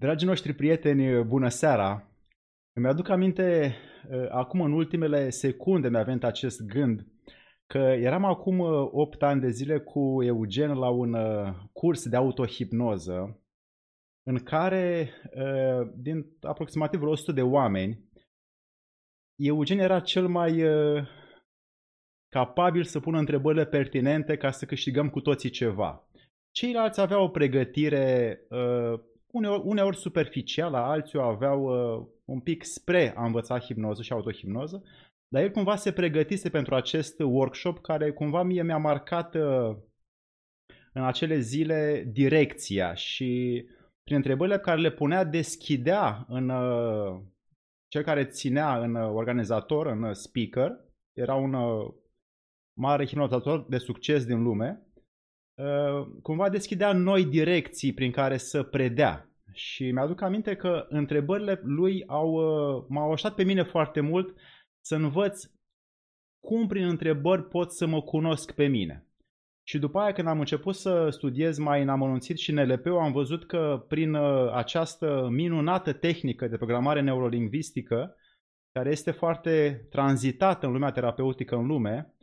Dragii noștri prieteni, bună seara! Îmi aduc aminte, uh, acum în ultimele secunde mi-a venit acest gând, că eram acum 8 uh, ani de zile cu Eugen la un uh, curs de autohipnoză în care, din aproximativ vreo 100 de oameni, Eugen era cel mai capabil să pună întrebările pertinente ca să câștigăm cu toții ceva. Ceilalți aveau o pregătire uneori, uneori superficială, alții o aveau uh, un pic spre a învăța hipnoză și autohipnoză, dar el cumva se pregătise pentru acest workshop care cumva mie mi-a marcat uh, în acele zile direcția și prin întrebările pe care le punea deschidea în uh, cel care ținea în uh, organizator, în uh, speaker, era un uh, mare hipnozator de succes din lume, Uh, cumva deschidea noi direcții prin care să predea. Și mi-aduc aminte că întrebările lui au, uh, m-au așteptat pe mine foarte mult să învăț cum prin întrebări pot să mă cunosc pe mine. Și după aia când am început să studiez mai în amănunțit și nlp am văzut că prin uh, această minunată tehnică de programare neurolingvistică, care este foarte tranzitată în lumea terapeutică în lume,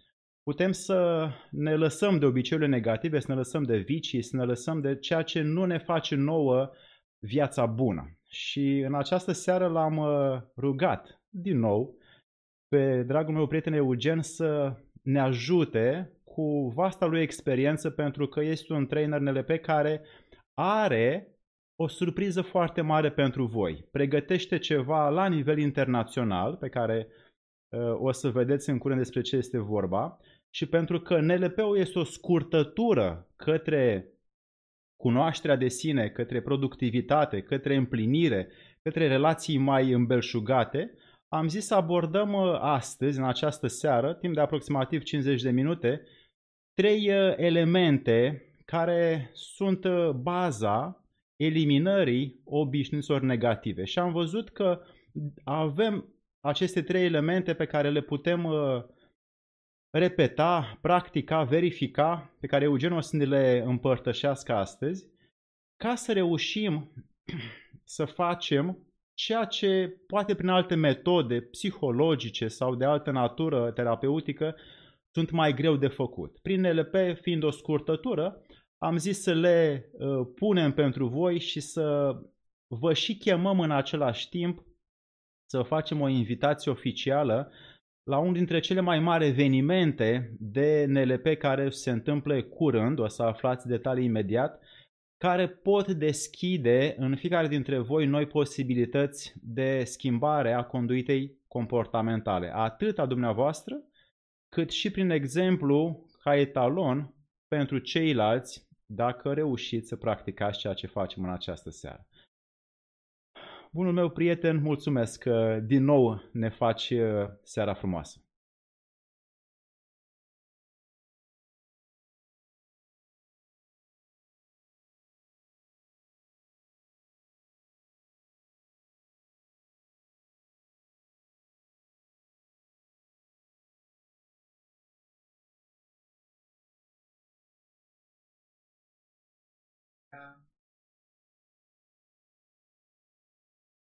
putem să ne lăsăm de obiceiurile negative, să ne lăsăm de vicii, să ne lăsăm de ceea ce nu ne face nouă viața bună. Și în această seară l-am uh, rugat din nou pe dragul meu prieten Eugen să ne ajute cu vasta lui experiență pentru că este un trainer NLP care are o surpriză foarte mare pentru voi. Pregătește ceva la nivel internațional pe care uh, o să vedeți în curând despre ce este vorba și pentru că NLP-ul este o scurtătură către cunoașterea de sine, către productivitate, către împlinire, către relații mai îmbelșugate, am zis să abordăm uh, astăzi, în această seară, timp de aproximativ 50 de minute, trei uh, elemente care sunt uh, baza eliminării obișnuințelor negative. Și am văzut că avem aceste trei elemente pe care le putem repeta, practica, verifica, pe care Eugen o să ne le împărtășească astăzi, ca să reușim să facem ceea ce poate prin alte metode psihologice sau de altă natură terapeutică sunt mai greu de făcut. Prin LP, fiind o scurtătură, am zis să le uh, punem pentru voi și să vă și chemăm în același timp să facem o invitație oficială la unul dintre cele mai mari evenimente de NLP care se întâmplă curând, o să aflați detalii imediat, care pot deschide în fiecare dintre voi noi posibilități de schimbare a conduitei comportamentale, atât a dumneavoastră, cât și prin exemplu ca etalon pentru ceilalți dacă reușiți să practicați ceea ce facem în această seară. Bunul meu prieten, mulțumesc că din nou ne faci uh, seara frumoasă.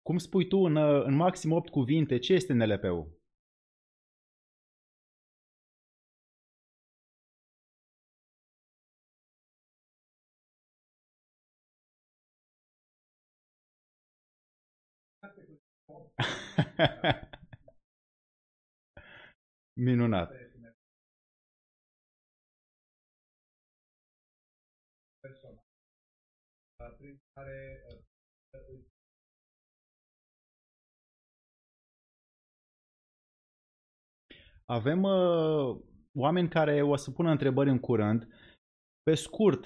Cum spui tu în, în maxim 8 cuvinte, ce este NLP-ul? Minunat. prin care Avem uh, oameni care o să pună întrebări în curând. Pe scurt,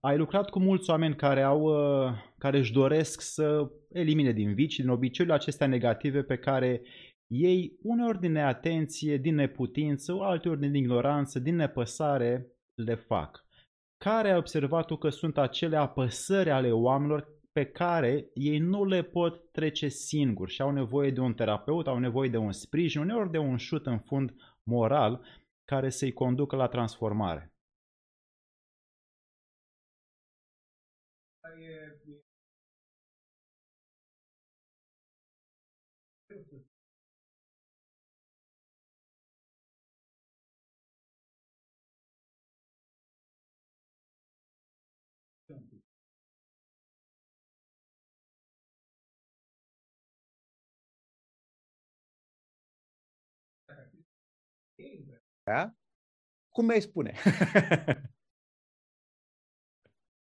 ai lucrat cu mulți oameni care, au, uh, care își doresc să elimine din vicii, din obiceiurile acestea negative pe care ei, uneori din neatenție, din neputință, alteori din ignoranță, din nepăsare, le fac. Care ai observat tu că sunt acele apăsări ale oamenilor pe care ei nu le pot trece singuri și au nevoie de un terapeut, au nevoie de un sprijin, uneori de un șut în fund moral care să-i conducă la transformare. Cum mi-ai spune?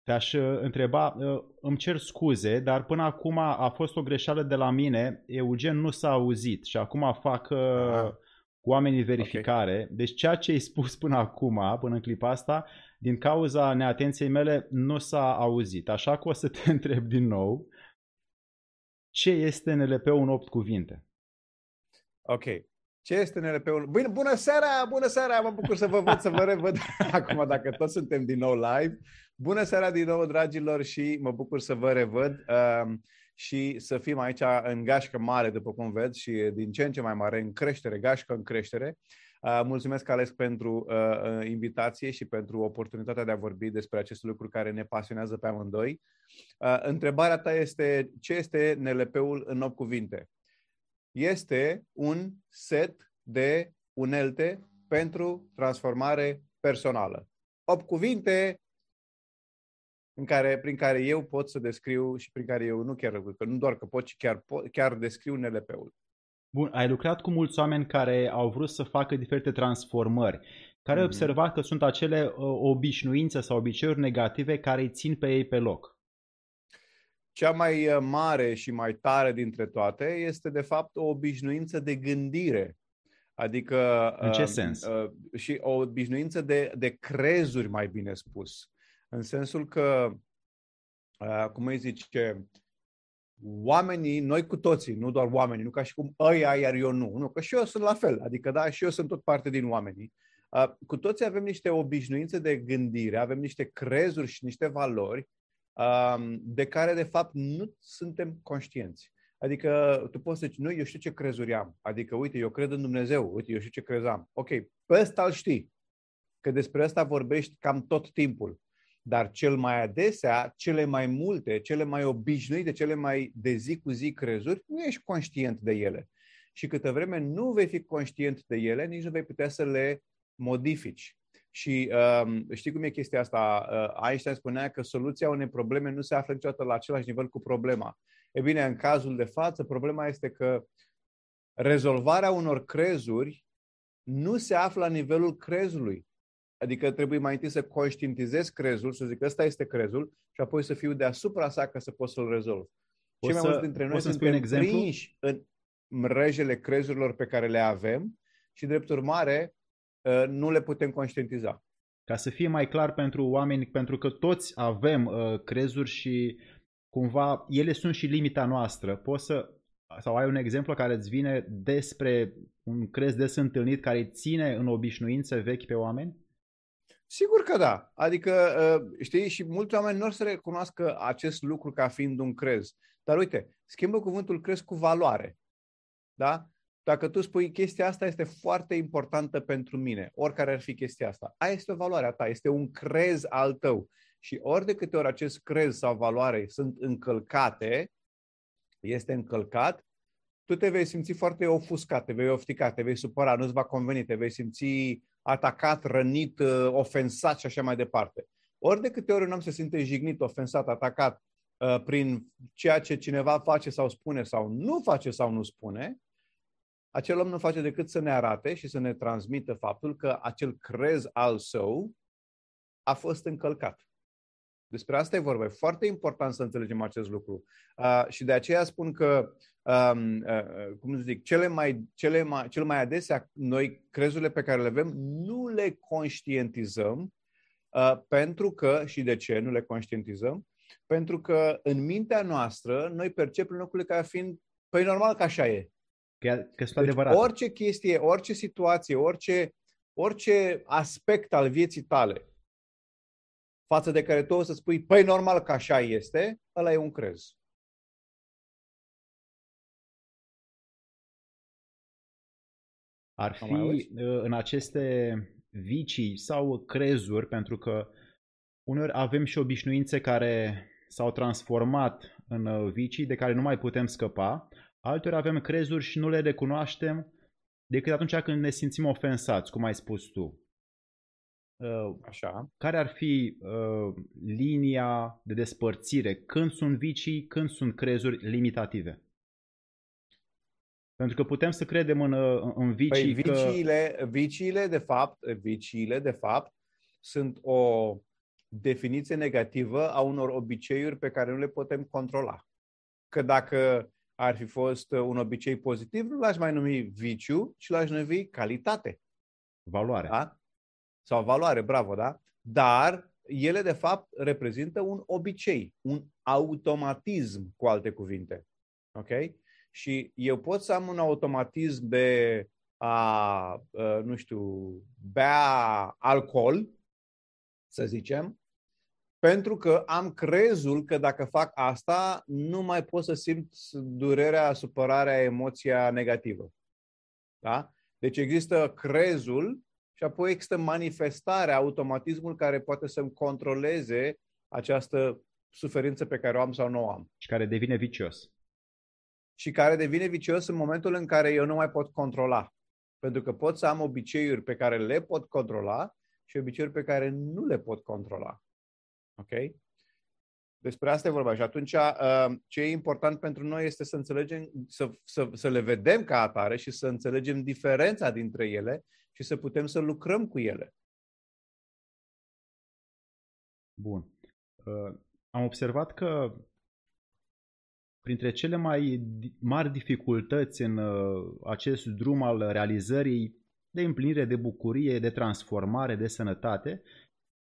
Te-aș uh, întreba, uh, îmi cer scuze, dar până acum a fost o greșeală de la mine, Eugen nu s-a auzit și acum fac uh, Aha. cu oamenii verificare. Okay. Deci ceea ce ai spus până acum, până în clipa asta, din cauza neatenției mele, nu s-a auzit. Așa că o să te întreb din nou, ce este NLP-ul în 8 cuvinte? Ok. Ce este NLP-ul? Bine, bună seara! Bună seara! Mă bucur să vă văd, să vă revăd acum, dacă toți suntem din nou live. Bună seara din nou, dragilor, și mă bucur să vă revăd uh, și să fim aici în gașcă mare, după cum vedeți, și din ce în ce mai mare, în creștere, gașcă în creștere. Uh, mulțumesc, Alex, pentru uh, uh, invitație și pentru oportunitatea de a vorbi despre aceste lucruri care ne pasionează pe amândoi. Uh, întrebarea ta este, ce este NLP-ul în 8 cuvinte? Este un set de unelte pentru transformare personală. 8 cuvinte în care, prin care eu pot să descriu și prin care eu nu chiar, că nu doar că pot, ci chiar, chiar descriu NLP-ul. Bun, ai lucrat cu mulți oameni care au vrut să facă diferite transformări, care mm-hmm. au observat că sunt acele uh, obișnuințe sau obiceiuri negative care îi țin pe ei pe loc. Cea mai uh, mare și mai tare dintre toate este, de fapt, o obișnuință de gândire. Adică. În ce uh, sens? Uh, și o obișnuință de, de crezuri, mai bine spus. În sensul că, uh, cum îi zice, oamenii, noi cu toții, nu doar oamenii, nu ca și cum ăia, iar eu nu. Nu, că și eu sunt la fel, adică da, și eu sunt tot parte din oamenii. Uh, cu toții avem niște obișnuințe de gândire, avem niște crezuri și niște valori uh, de care, de fapt, nu suntem conștienți. Adică tu poți să zici, nu, eu știu ce crezuri am. Adică, uite, eu cred în Dumnezeu, uite, eu știu ce crezam. Ok, pe ăsta îl știi. Că despre asta vorbești cam tot timpul. Dar cel mai adesea, cele mai multe, cele mai obișnuite, cele mai de zi cu zi crezuri, nu ești conștient de ele. Și câtă vreme nu vei fi conștient de ele, nici nu vei putea să le modifici. Și um, știi cum e chestia asta? Uh, Einstein spunea că soluția unei probleme nu se află niciodată la același nivel cu problema. E bine, în cazul de față, problema este că rezolvarea unor crezuri nu se află la nivelul crezului. Adică trebuie mai întâi să conștientizez crezul, să zic ăsta este crezul și apoi să fiu deasupra sa ca să pot să-l rezolv. Cei mai mulți dintre noi suntem un prinși în mrejele crezurilor pe care le avem și, drept urmare, ă, nu le putem conștientiza. Ca să fie mai clar pentru oameni, pentru că toți avem uh, crezuri și cumva ele sunt și limita noastră. Poți să, sau ai un exemplu care îți vine despre un crez des întâlnit care ține în obișnuințe vechi pe oameni? Sigur că da. Adică, uh, știi, și mulți oameni nu or să recunoască acest lucru ca fiind un crez. Dar uite, schimbă cuvântul crez cu valoare. Da? Dacă tu spui chestia asta este foarte importantă pentru mine, oricare ar fi chestia asta, aia este o valoare a ta, este un crez al tău. Și ori de câte ori acest crez sau valoare sunt încălcate, este încălcat, tu te vei simți foarte ofuscat, te vei oftica, te vei supăra, nu-ți va conveni, te vei simți atacat, rănit, uh, ofensat și așa mai departe. Ori de câte ori un om se simte jignit, ofensat, atacat uh, prin ceea ce cineva face sau spune sau nu face sau nu spune, acel om nu face decât să ne arate și să ne transmită faptul că acel crez al său a fost încălcat. Despre asta e vorba. E foarte important să înțelegem acest lucru. Uh, și de aceea spun că, um, uh, cum să zic, cele mai, cele mai, cel mai adesea noi crezurile pe care le avem nu le conștientizăm uh, pentru că, și de ce nu le conștientizăm? Pentru că în mintea noastră noi percepem lucrurile ca fiind, păi normal că așa e. Că, că sunt deci adevărat. orice chestie, orice situație, orice, orice aspect al vieții tale față de care tu o să spui, păi normal că așa este, ăla e un crez. Ar fi uh, în aceste vicii sau crezuri, pentru că uneori avem și obișnuințe care s-au transformat în uh, vicii de care nu mai putem scăpa, alteori avem crezuri și nu le recunoaștem decât atunci când ne simțim ofensați, cum ai spus tu. Uh, Așa. Care ar fi uh, linia de despărțire? Când sunt vicii, când sunt crezuri limitative? Pentru că putem să credem în, în vicii păi, viciile, că... viciile, de fapt, viciile, de fapt, sunt o definiție negativă a unor obiceiuri pe care nu le putem controla. Că dacă ar fi fost un obicei pozitiv, nu l-aș mai numi viciu, ci l-aș numi calitate. Valoare. Da? Sau valoare, bravo, da? Dar ele, de fapt, reprezintă un obicei, un automatism, cu alte cuvinte. Ok? Și eu pot să am un automatism de a, nu știu, bea alcool, să zicem, pentru că am crezul că dacă fac asta, nu mai pot să simt durerea, supărarea, emoția negativă. Da? Deci există crezul și apoi există manifestarea, automatismul care poate să-mi controleze această suferință pe care o am sau nu o am. Și care devine vicios. Și care devine vicios în momentul în care eu nu mai pot controla. Pentru că pot să am obiceiuri pe care le pot controla și obiceiuri pe care nu le pot controla. Ok? Despre asta e vorba. Și atunci, uh, ce e important pentru noi este să înțelegem, să, să, să le vedem ca atare și să înțelegem diferența dintre ele și să putem să lucrăm cu ele. Bun. Uh, am observat că printre cele mai mari dificultăți în uh, acest drum al realizării de împlinire, de bucurie, de transformare, de sănătate,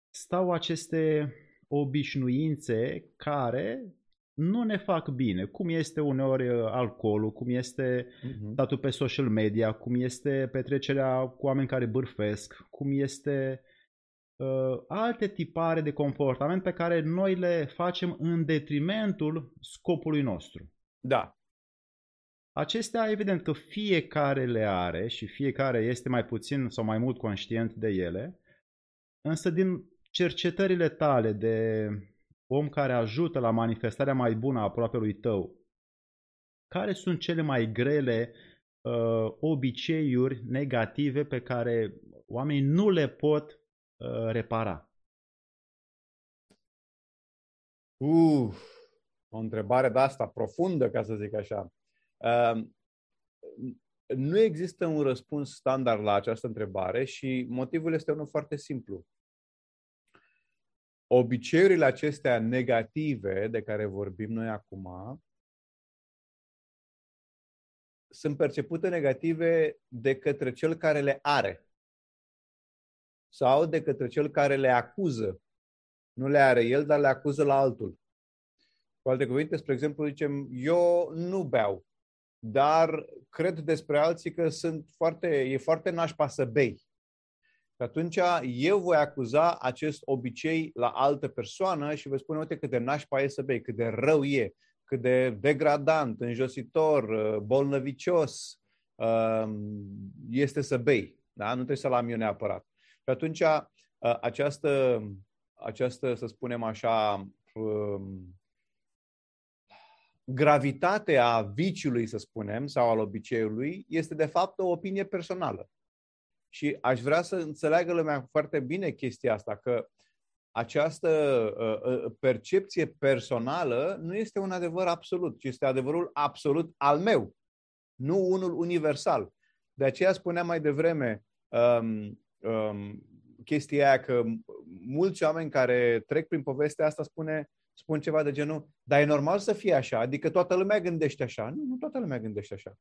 stau aceste obișnuințe care nu ne fac bine, cum este uneori uh, alcoolul, cum este uh-huh. statul pe social media, cum este petrecerea cu oameni care bârfesc, cum este uh, alte tipare de comportament pe care noi le facem în detrimentul scopului nostru. Da. Acestea, evident că fiecare le are și fiecare este mai puțin sau mai mult conștient de ele, însă din cercetările tale de om care ajută la manifestarea mai bună a aproapelui tău, care sunt cele mai grele uh, obiceiuri negative pe care oamenii nu le pot uh, repara? Uh, o întrebare de asta profundă, ca să zic așa. Uh, nu există un răspuns standard la această întrebare și motivul este unul foarte simplu obiceiurile acestea negative de care vorbim noi acum sunt percepute negative de către cel care le are sau de către cel care le acuză. Nu le are el, dar le acuză la altul. Cu alte cuvinte, spre exemplu, zicem, eu nu beau, dar cred despre alții că sunt foarte, e foarte nașpa să bei. Și atunci eu voi acuza acest obicei la altă persoană și vă spune, uite cât de nașpa e să bei, cât de rău e, cât de degradant, înjositor, uh, bolnăvicios um, este să bei. Da? Nu trebuie să-l am eu neapărat. Și atunci uh, această, această, să spunem așa, um, gravitatea viciului, să spunem, sau al obiceiului, este de fapt o opinie personală. Și aș vrea să înțeleagă lumea foarte bine chestia asta, că această uh, uh, percepție personală nu este un adevăr absolut, ci este adevărul absolut al meu, nu unul universal. De aceea spuneam mai devreme um, um, chestia aia că mulți oameni care trec prin povestea asta spune, spun ceva de genul, dar e normal să fie așa, adică toată lumea gândește așa. Nu, nu toată lumea gândește așa.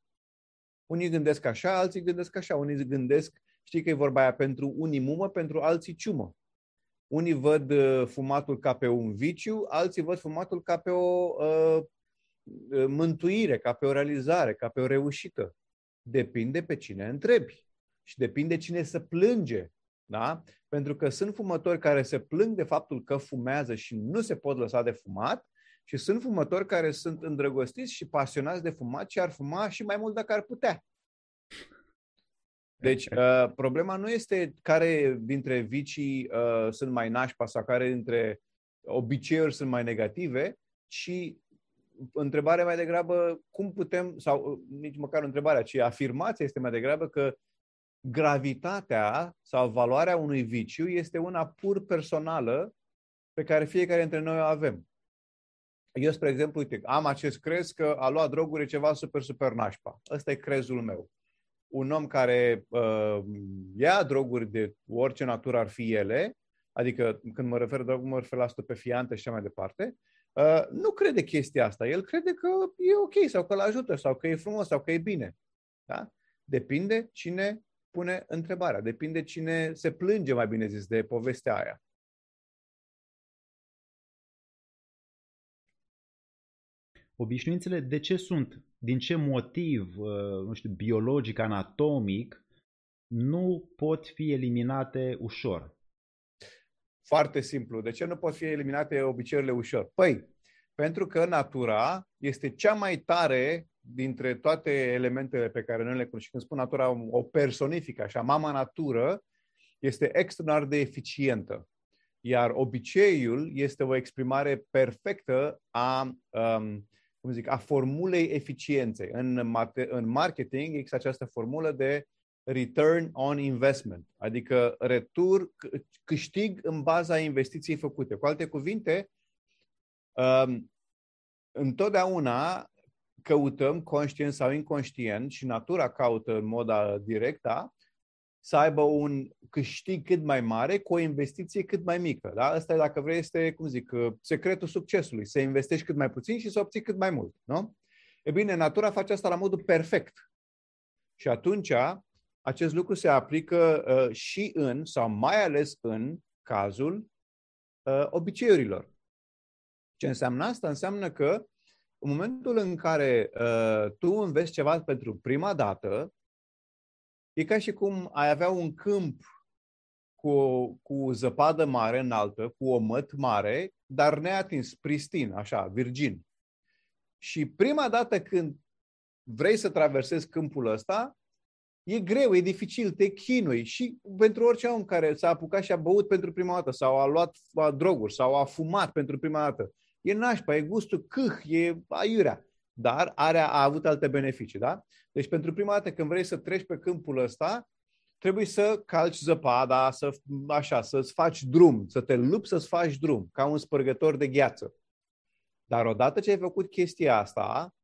Unii gândesc așa, alții gândesc așa, unii gândesc Știi că e vorba aia, pentru unii mumă, pentru alții ciumă. Unii văd uh, fumatul ca pe un viciu, alții văd fumatul ca pe o uh, uh, mântuire, ca pe o realizare, ca pe o reușită. Depinde pe cine întrebi și depinde cine să plânge. Da? Pentru că sunt fumători care se plâng de faptul că fumează și nu se pot lăsa de fumat și sunt fumători care sunt îndrăgostiți și pasionați de fumat și ar fuma și mai mult dacă ar putea. Deci, uh, problema nu este care dintre vicii uh, sunt mai nașpa sau care dintre obiceiuri sunt mai negative, ci întrebarea mai degrabă cum putem, sau uh, nici măcar întrebarea, ci afirmația este mai degrabă că gravitatea sau valoarea unui viciu este una pur personală pe care fiecare dintre noi o avem. eu, spre exemplu, uite, am acest crez că a luat droguri e ceva super, super nașpa. Ăsta e crezul meu. Un om care uh, ia droguri de orice natură ar fi ele, adică când mă refer droguri, mă refer la stupefiante și așa mai departe, uh, nu crede chestia asta. El crede că e ok sau că îl ajută sau că e frumos sau că e bine. Da? Depinde cine pune întrebarea, depinde cine se plânge, mai bine zis, de povestea aia. Obișnuințele de ce sunt? Din ce motiv, uh, nu știu, biologic, anatomic, nu pot fi eliminate ușor? Foarte simplu. De ce nu pot fi eliminate obiceiurile ușor? Păi, pentru că natura este cea mai tare dintre toate elementele pe care noi le cunoaștem. Când spun natura, o personifică așa. Mama natură este extraordinar de eficientă. Iar obiceiul este o exprimare perfectă a um, cum zic, a formulei eficienței. În, în marketing există această formulă de return on investment, adică retur, câștig în baza investiției făcute. Cu alte cuvinte, um, întotdeauna căutăm, conștient sau inconștient, și natura caută în mod direct, da? Să aibă un câștig cât mai mare cu o investiție cât mai mică. Da? Asta, dacă vrei, este, cum zic, secretul succesului. Să investești cât mai puțin și să obții cât mai mult. Nu? E bine, natura face asta la modul perfect. Și atunci, acest lucru se aplică uh, și în, sau mai ales în cazul uh, obiceiurilor. Ce înseamnă asta? Înseamnă că în momentul în care uh, tu înveți ceva pentru prima dată, E ca și cum ai avea un câmp cu, cu zăpadă mare înaltă, cu o măt mare, dar neatins, pristin, așa, virgin. Și prima dată când vrei să traversezi câmpul ăsta, e greu, e dificil, te chinui și pentru orice om care s-a apucat și a băut pentru prima dată sau a luat droguri sau a fumat pentru prima dată, e nașpa, e gustul câh, e aiurea dar are, a avut alte beneficii, da? Deci pentru prima dată când vrei să treci pe câmpul ăsta, trebuie să calci zăpada, să, așa, să-ți faci drum, să te lupți să-ți faci drum, ca un spărgător de gheață. Dar odată ce ai făcut chestia asta,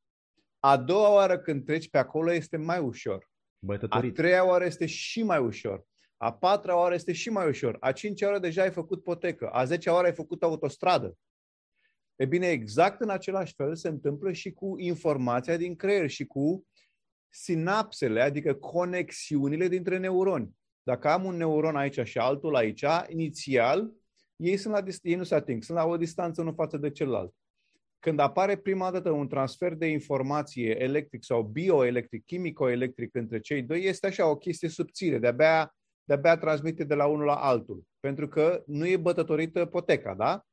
a doua oară când treci pe acolo este mai ușor. Bătătorit. A treia oară este și mai ușor. A patra oară este și mai ușor. A cincea oară deja ai făcut potecă. A zecea oară ai făcut autostradă. E bine, exact în același fel se întâmplă și cu informația din creier și cu sinapsele, adică conexiunile dintre neuroni. Dacă am un neuron aici și altul aici, inițial, ei, sunt la, ei nu se ating, sunt la o distanță unul față de celălalt. Când apare prima dată un transfer de informație electric sau bioelectric, chimico-electric între cei doi, este așa o chestie subțire, de-abia, de-abia transmite de la unul la altul. Pentru că nu e bătătorită poteca, da?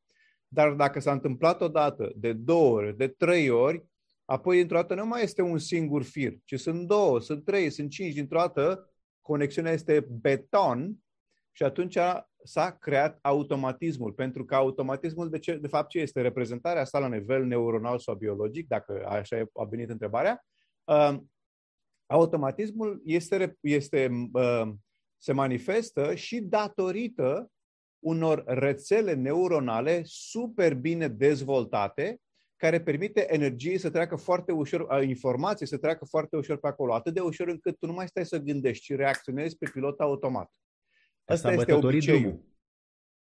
Dar dacă s-a întâmplat odată, de două ori, de trei ori, apoi dintr-o dată nu mai este un singur fir, ci sunt două, sunt trei, sunt cinci, dintr-o dată conexiunea este beton și atunci s-a creat automatismul. Pentru că automatismul, de, ce, de fapt, ce este? Reprezentarea asta la nivel neuronal sau biologic, dacă așa a venit întrebarea. Uh, automatismul este, este, uh, se manifestă și datorită unor rețele neuronale super bine dezvoltate, care permite energiei să treacă foarte ușor, informații să treacă foarte ușor pe acolo, atât de ușor încât tu nu mai stai să gândești, ci reacționezi pe pilot automat. Asta este obiceiul. Drumul.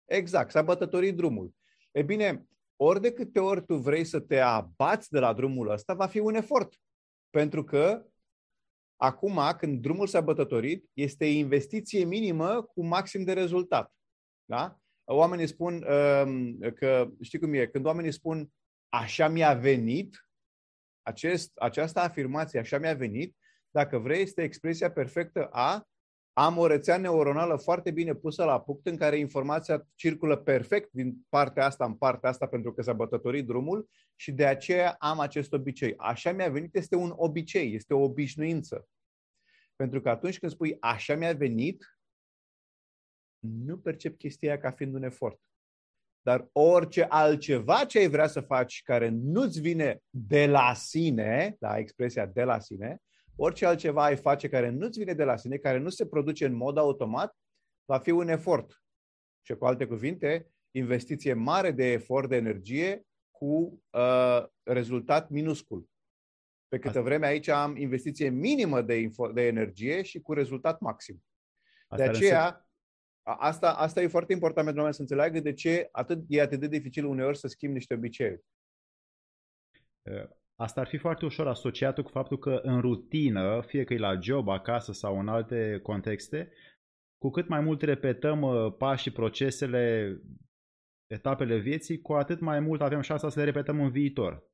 Exact, s-a bătătorit drumul. E bine, ori de câte ori tu vrei să te abați de la drumul ăsta, va fi un efort. Pentru că acum, când drumul s-a bătătorit, este investiție minimă cu maxim de rezultat. Da? Oamenii spun uh, că, știi cum e, când oamenii spun așa mi-a venit, acest, această afirmație, așa mi-a venit, dacă vrei, este expresia perfectă a am o rețea neuronală foarte bine pusă la punct în care informația circulă perfect din partea asta în partea asta pentru că s-a bătătorit drumul și de aceea am acest obicei. Așa mi-a venit este un obicei, este o obișnuință. Pentru că atunci când spui așa mi-a venit, nu percep chestia ca fiind un efort. Dar orice altceva ce ai vrea să faci care nu-ți vine de la sine, da, expresia de la sine, orice altceva ai face care nu-ți vine de la sine, care nu se produce în mod automat, va fi un efort. Și cu alte cuvinte, investiție mare de efort, de energie, cu uh, rezultat minuscul. Pe câtă asta. vreme aici am investiție minimă de, info- de energie și cu rezultat maxim. Asta de aceea, asta, asta e foarte important pentru oameni să înțeleagă de ce atât, e atât de dificil uneori să schimbi niște obiceiuri. Asta ar fi foarte ușor asociat cu faptul că în rutină, fie că e la job, acasă sau în alte contexte, cu cât mai mult repetăm uh, pașii, procesele, etapele vieții, cu atât mai mult avem șansa să le repetăm în viitor.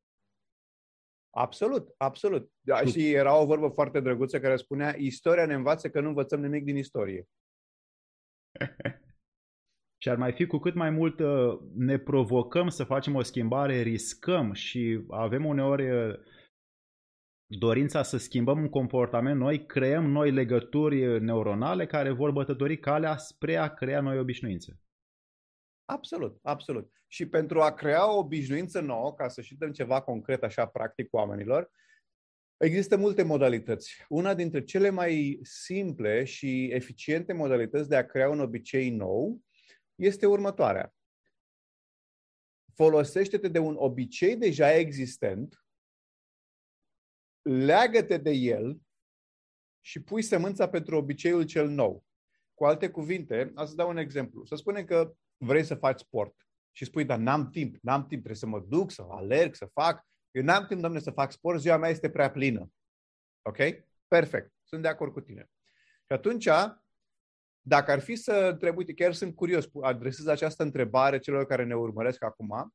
Absolut, absolut. Da, și era o vorbă foarte drăguță care spunea istoria ne învață că nu învățăm nimic din istorie. și ar mai fi cu cât mai mult uh, ne provocăm să facem o schimbare, riscăm și avem uneori uh, dorința să schimbăm un comportament noi, creăm noi legături neuronale care vor bătători calea spre a crea noi obișnuințe. Absolut, absolut. Și pentru a crea o obișnuință nouă, ca să și dăm ceva concret așa practic oamenilor, există multe modalități. Una dintre cele mai simple și eficiente modalități de a crea un obicei nou este următoarea. Folosește-te de un obicei deja existent, leagă-te de el și pui sămânța pentru obiceiul cel nou. Cu alte cuvinte, să dau un exemplu. Să spunem că vrei să faci sport și spui, dar n-am timp, n-am timp, trebuie să mă duc, să alerg, să fac. Eu n-am timp, domnule, să fac sport, ziua mea este prea plină. Ok? Perfect. Sunt de acord cu tine. Și atunci, dacă ar fi să întreb, uite, chiar sunt curios, adresez această întrebare celor care ne urmăresc acum,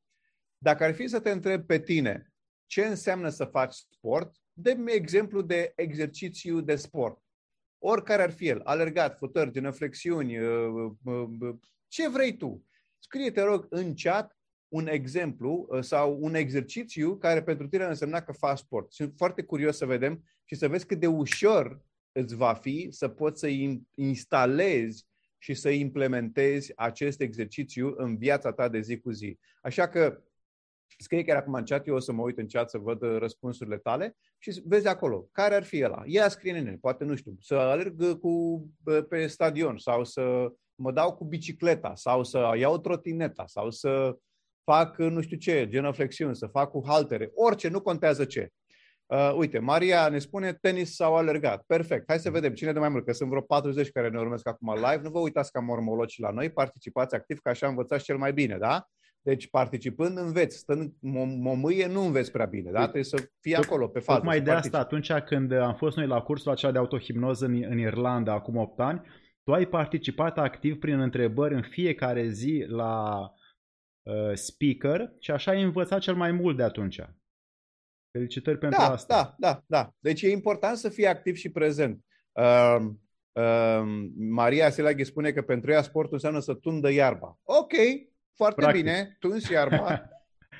dacă ar fi să te întreb pe tine ce înseamnă să faci sport, dă-mi exemplu de exercițiu de sport. Oricare ar fi el, alergat, futări, genoflexiuni, uh, uh, uh, ce vrei tu. Scrie, te rog, în chat un exemplu uh, sau un exercițiu care pentru tine însemna că faci sport. Sunt foarte curios să vedem și să vezi cât de ușor îți va fi să poți să instalezi și să implementezi acest exercițiu în viața ta de zi cu zi. Așa că scrie chiar acum în chat, eu o să mă uit în chat să văd uh, răspunsurile tale și vezi acolo care ar fi ăla. Ia scrie în poate nu știu, să alerg cu, pe stadion sau să mă dau cu bicicleta sau să iau trotineta sau să fac nu știu ce, genoflexiuni, să fac cu haltere, orice, nu contează ce. Uh, uite, Maria ne spune tenis sau alergat. Perfect. Hai să vedem cine de mai mult, că sunt vreo 40 care ne urmesc acum live. Nu vă uitați ca mormologi la noi, participați activ, că așa învățați cel mai bine, da? Deci participând înveți, stând momâie nu înveți prea bine, da? Trebuie să fii acolo, pe față. Tocmai de asta, atunci când am fost noi la cursul acela de autohipnoză în, în Irlanda, acum 8 ani, tu ai participat activ prin întrebări în fiecare zi la uh, speaker și așa ai învățat cel mai mult de atunci. Felicitări pentru da, asta. Da, da, da. Deci e important să fii activ și prezent. Uh, uh, Maria Selaghi spune că pentru ea sportul înseamnă să tundă iarba. Ok, foarte Practic. bine, tunzi iarba.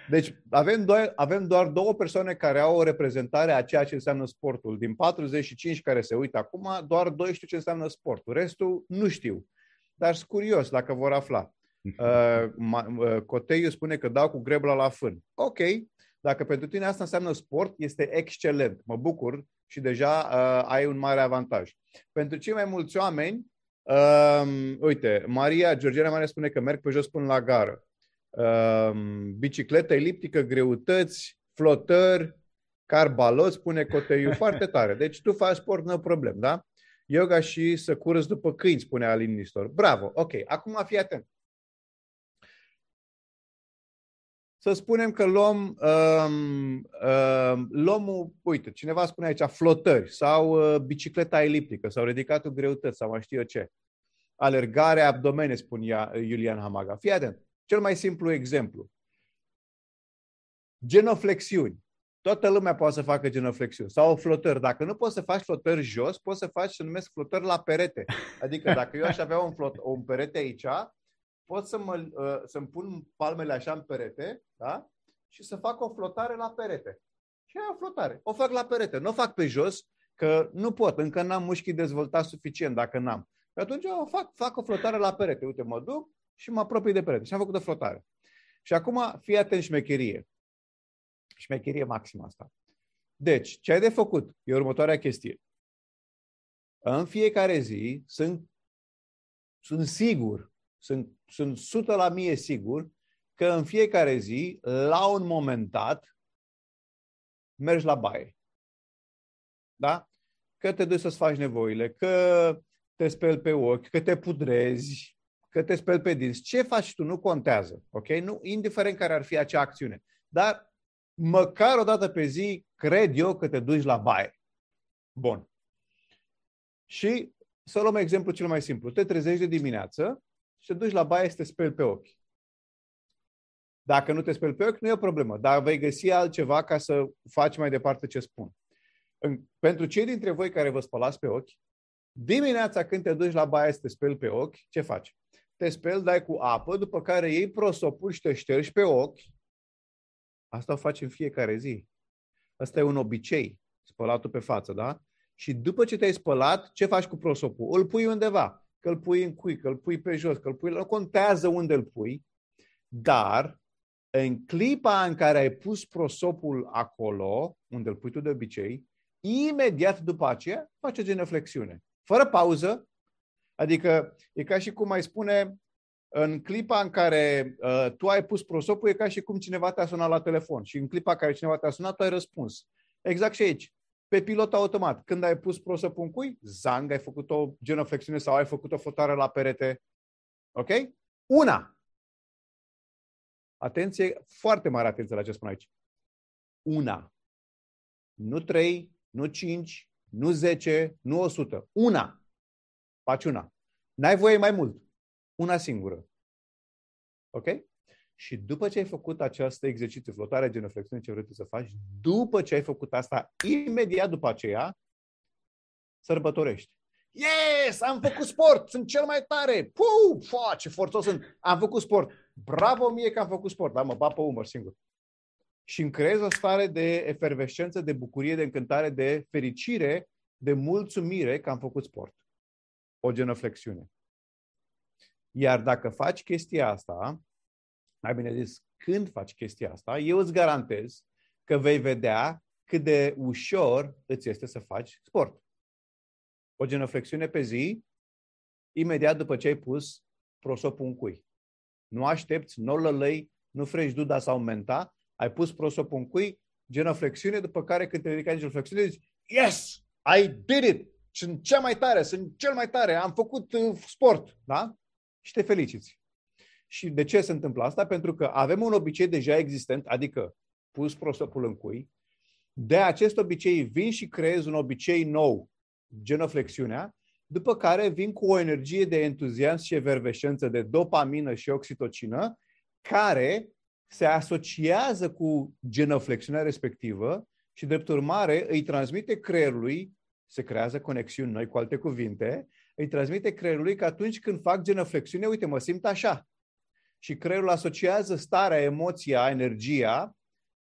Deci avem, doi, avem doar două persoane care au o reprezentare a ceea ce înseamnă sportul. Din 45 care se uită acum, doar doi știu ce înseamnă sportul. Restul nu știu. Dar sunt curios dacă vor afla. Uh, uh, Coteiu spune că dau cu grebla la fân. Ok, dacă pentru tine asta înseamnă sport, este excelent. Mă bucur și deja uh, ai un mare avantaj. Pentru cei mai mulți oameni, uh, uite, Maria, Georgiana Maria spune că merg pe jos până la gară. Ehm, bicicletă eliptică, greutăți, flotări, carbalot, spune Coteiu, foarte tare. Deci tu faci sport, nu problem, da? Yoga și să curăți după câini, spune Alin Nistor. Bravo, ok. Acum fii atent. Să spunem că luăm, um, um, luăm, uite, cineva spune aici flotări sau uh, bicicleta eliptică sau ridicatul greutăți sau mai știu eu ce. Alergarea abdomene, spunea Iulian Hamaga. Fii atent. Cel mai simplu exemplu. Genoflexiuni. Toată lumea poate să facă genoflexiuni. Sau flotări. Dacă nu poți să faci flotări jos, poți să faci, să numesc flotări la perete. Adică dacă eu aș avea un, flot, un perete aici, pot să mă, uh, să-mi pun palmele așa în perete, da? Și să fac o flotare la perete. Și aia o flotare. O fac la perete. Nu o fac pe jos, că nu pot. Încă n-am mușchii dezvoltat suficient dacă n-am. Și atunci o fac, fac o flotare la perete. Uite, mă duc, și mă apropii de perete. Și am făcut o flotare. Și acum fii atent șmecherie. Șmecherie maximă asta. Deci, ce ai de făcut e următoarea chestie. În fiecare zi sunt, sunt sigur, sunt, sunt 100 la mie sigur că în fiecare zi, la un moment dat, mergi la baie. Da? Că te duci să-ți faci nevoile, că te speli pe ochi, că te pudrezi, că te speli pe dinți. Ce faci tu nu contează, ok? Nu, indiferent care ar fi acea acțiune. Dar măcar o dată pe zi, cred eu că te duci la baie. Bun. Și să luăm exemplu cel mai simplu. Te trezești de dimineață și te duci la baie să te speli pe ochi. Dacă nu te speli pe ochi, nu e o problemă, dar vei găsi altceva ca să faci mai departe ce spun. Pentru cei dintre voi care vă spălați pe ochi, dimineața când te duci la baie să te speli pe ochi, ce faci? Te speli, dai cu apă, după care iei prosopul și te ștergi pe ochi. Asta o faci în fiecare zi. Asta e un obicei, spălatul pe față, da? Și după ce te-ai spălat, ce faci cu prosopul? Îl pui undeva, că îl pui în cui, că îl pui pe jos, că îl pui... Nu contează unde îl pui, dar în clipa în care ai pus prosopul acolo, unde îl pui tu de obicei, imediat după aceea face genuflexiune. Fără pauză, adică e ca și cum mai spune, în clipa în care uh, tu ai pus prosopul, e ca și cum cineva te-a sunat la telefon și în clipa în care cineva te-a sunat, tu ai răspuns. Exact și aici. Pe pilot automat. Când ai pus prosopul în cui, zang, ai făcut o genuflexiune sau ai făcut o fotare la perete. Ok? Una. Atenție, foarte mare atenție la ce spun aici. Una. Nu trei, nu cinci, nu zece, nu o sută. Una. Faci una. N-ai voie mai mult. Una singură. Ok? Și după ce ai făcut acest exercițiu, flotare, genuflexiune, ce vrei să faci, după ce ai făcut asta, imediat după aceea, sărbătorești. Yes! Am făcut sport! Sunt cel mai tare! Puu! Fua, ce forțos sunt! Am făcut sport! Bravo mie că am făcut sport! Da, mă bat pe umăr singur. Și îmi creez o stare de efervescență, de bucurie, de încântare, de fericire, de mulțumire că am făcut sport. O genoflexiune. Iar dacă faci chestia asta, mai bine zis, când faci chestia asta, eu îți garantez că vei vedea cât de ușor îți este să faci sport. O genoflexiune pe zi, imediat după ce ai pus prosopul în cui. Nu aștepți, nu lălăi, nu frești duda sau menta, ai pus prosopul în cui, genoflexiune, după care când te ridici în genoflexiune, zici, yes, I did it! Sunt cea mai tare, sunt cel mai tare, am făcut uh, sport, da? Și te feliciți. Și de ce se întâmplă asta? Pentru că avem un obicei deja existent, adică pus prosopul în cui, de acest obicei vin și creez un obicei nou, genoflexiunea, după care vin cu o energie de entuziasm și efervescență de dopamină și oxitocină, care se asociază cu genoflexiunea respectivă și, drept urmare, îi transmite creierului, se creează conexiuni noi, cu alte cuvinte, îi transmite creierului că atunci când fac genoflexiune, uite, mă simt așa. Și creierul asociază starea, emoția, energia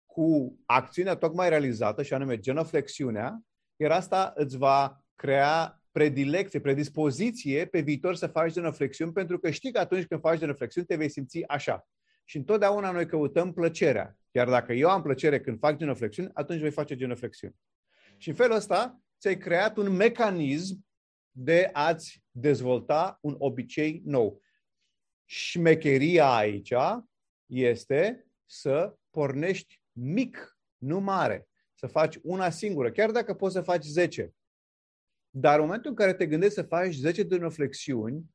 cu acțiunea tocmai realizată, și anume genoflexiunea, iar asta îți va crea predilecție, predispoziție pe viitor să faci genoflexiuni, pentru că știi că atunci când faci genoflexiuni te vei simți așa. Și întotdeauna noi căutăm plăcerea. Iar dacă eu am plăcere când fac genoflexiuni, atunci voi face genoflexiuni. Și în felul ăsta ți-ai creat un mecanism de a-ți dezvolta un obicei nou. Șmecheria aici este să pornești mic, nu mare. Să faci una singură, chiar dacă poți să faci 10. Dar în momentul în care te gândești să faci 10 genoflexiuni,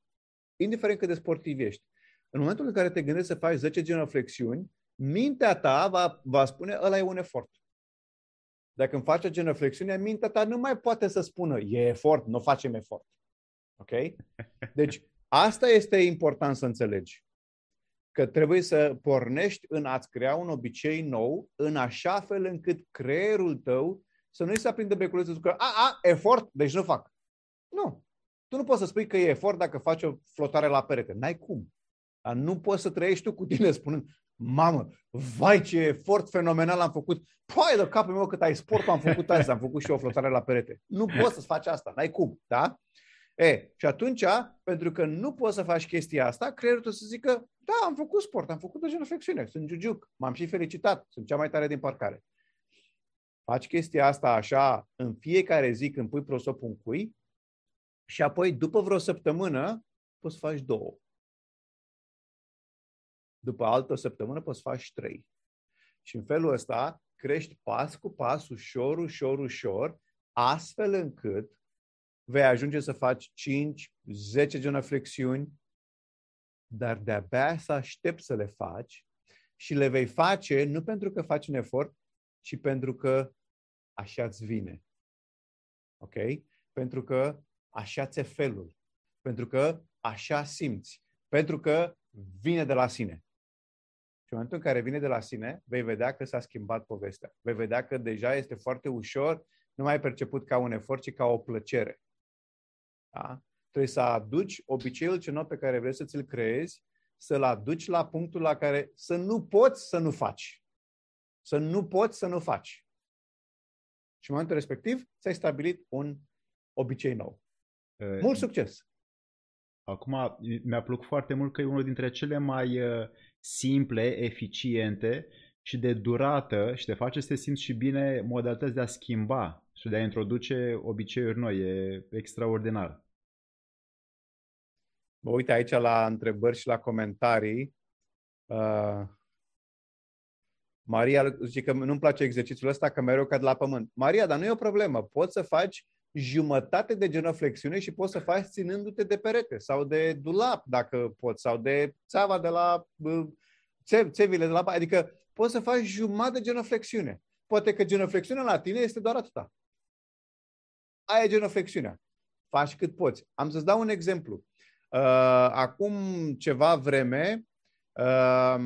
indiferent cât de sportiv ești, în momentul în care te gândești să faci 10 genoflexiuni, mintea ta va, va spune, ăla e un efort. Dacă îmi face genoflexiune, mintea ta nu mai poate să spună, e efort, nu facem efort. Ok? Deci, asta este important să înțelegi. Că trebuie să pornești în a-ți crea un obicei nou, în așa fel încât creierul tău să nu-i se aprinde beculețul să zică, a, a, efort, deci nu fac. Nu. Tu nu poți să spui că e efort dacă faci o flotare la perete. N-ai cum. Dar nu poți să trăiești tu cu tine spunând, mamă, vai ce efort fenomenal am făcut. Păi de capul meu cât ai sport am făcut azi, am făcut și o flotare la perete. Nu poți să-ți faci asta, n-ai cum, da? E, și atunci, pentru că nu poți să faci chestia asta, creierul tău să zică, da, am făcut sport, am făcut o genuflexiune, sunt jujuc, m-am și felicitat, sunt cea mai tare din parcare. Faci chestia asta așa în fiecare zi când pui prosopul în cui și apoi, după vreo săptămână, poți să faci două. După altă săptămână poți să faci trei. Și în felul ăsta crești pas cu pas, ușor, ușor, ușor, astfel încât vei ajunge să faci 5, 10 genoflexiuni, dar de-abia să aștept să le faci și le vei face nu pentru că faci un efort, ci pentru că așa îți vine. Ok? Pentru că așa ți felul. Pentru că așa simți. Pentru că vine de la sine. Și în momentul în care vine de la sine, vei vedea că s-a schimbat povestea. Vei vedea că deja este foarte ușor, nu mai ai perceput ca un efort, ci ca o plăcere. Da? Trebuie să aduci obiceiul ce nou pe care vrei să ți-l creezi, să-l aduci la punctul la care să nu poți să nu faci. Să nu poți să nu faci. Și în momentul respectiv, ți-ai stabilit un obicei nou. Mult succes! Acum, mi-a plăcut foarte mult că e unul dintre cele mai simple, eficiente și de durată și te face să te simți și bine modalități de a schimba și de a introduce obiceiuri noi. E extraordinar. Mă uit aici la întrebări și la comentarii. Uh, Maria zice că nu-mi place exercițiul ăsta, că mereu cad la pământ. Maria, dar nu e o problemă. Poți să faci jumătate de genoflexiune și poți să faci ținându-te de perete sau de dulap, dacă poți, sau de țeava de la țevile de la Adică poți să faci jumătate de genoflexiune. Poate că genoflexiunea la tine este doar atâta. Aia e genoflexiunea. Faci cât poți. Am să-ți dau un exemplu. Uh, acum ceva vreme uh,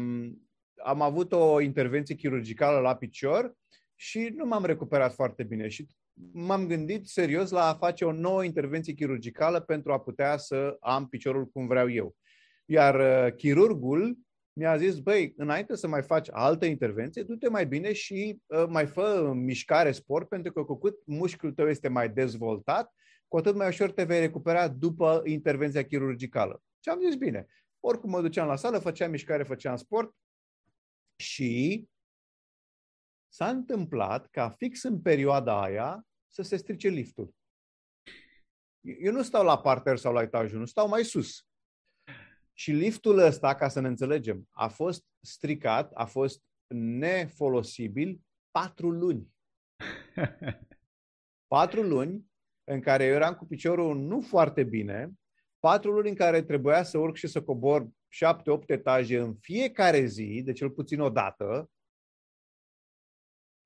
am avut o intervenție chirurgicală la picior și nu m-am recuperat foarte bine. Și m-am gândit serios la a face o nouă intervenție chirurgicală pentru a putea să am piciorul cum vreau eu. Iar uh, chirurgul mi-a zis, băi, înainte să mai faci altă intervenție, du-te mai bine și uh, mai fă mișcare, sport, pentru că cu cât mușchiul tău este mai dezvoltat, cu atât mai ușor te vei recupera după intervenția chirurgicală. Și am zis, bine, oricum mă duceam la sală, făceam mișcare, făceam sport și s-a întâmplat ca fix în perioada aia să se strice liftul. Eu nu stau la parter sau la etajul, nu stau mai sus. Și liftul ăsta, ca să ne înțelegem, a fost stricat, a fost nefolosibil patru luni. Patru luni în care eu eram cu piciorul nu foarte bine, patru luni în care trebuia să urc și să cobor șapte, opt etaje în fiecare zi, de cel puțin o dată,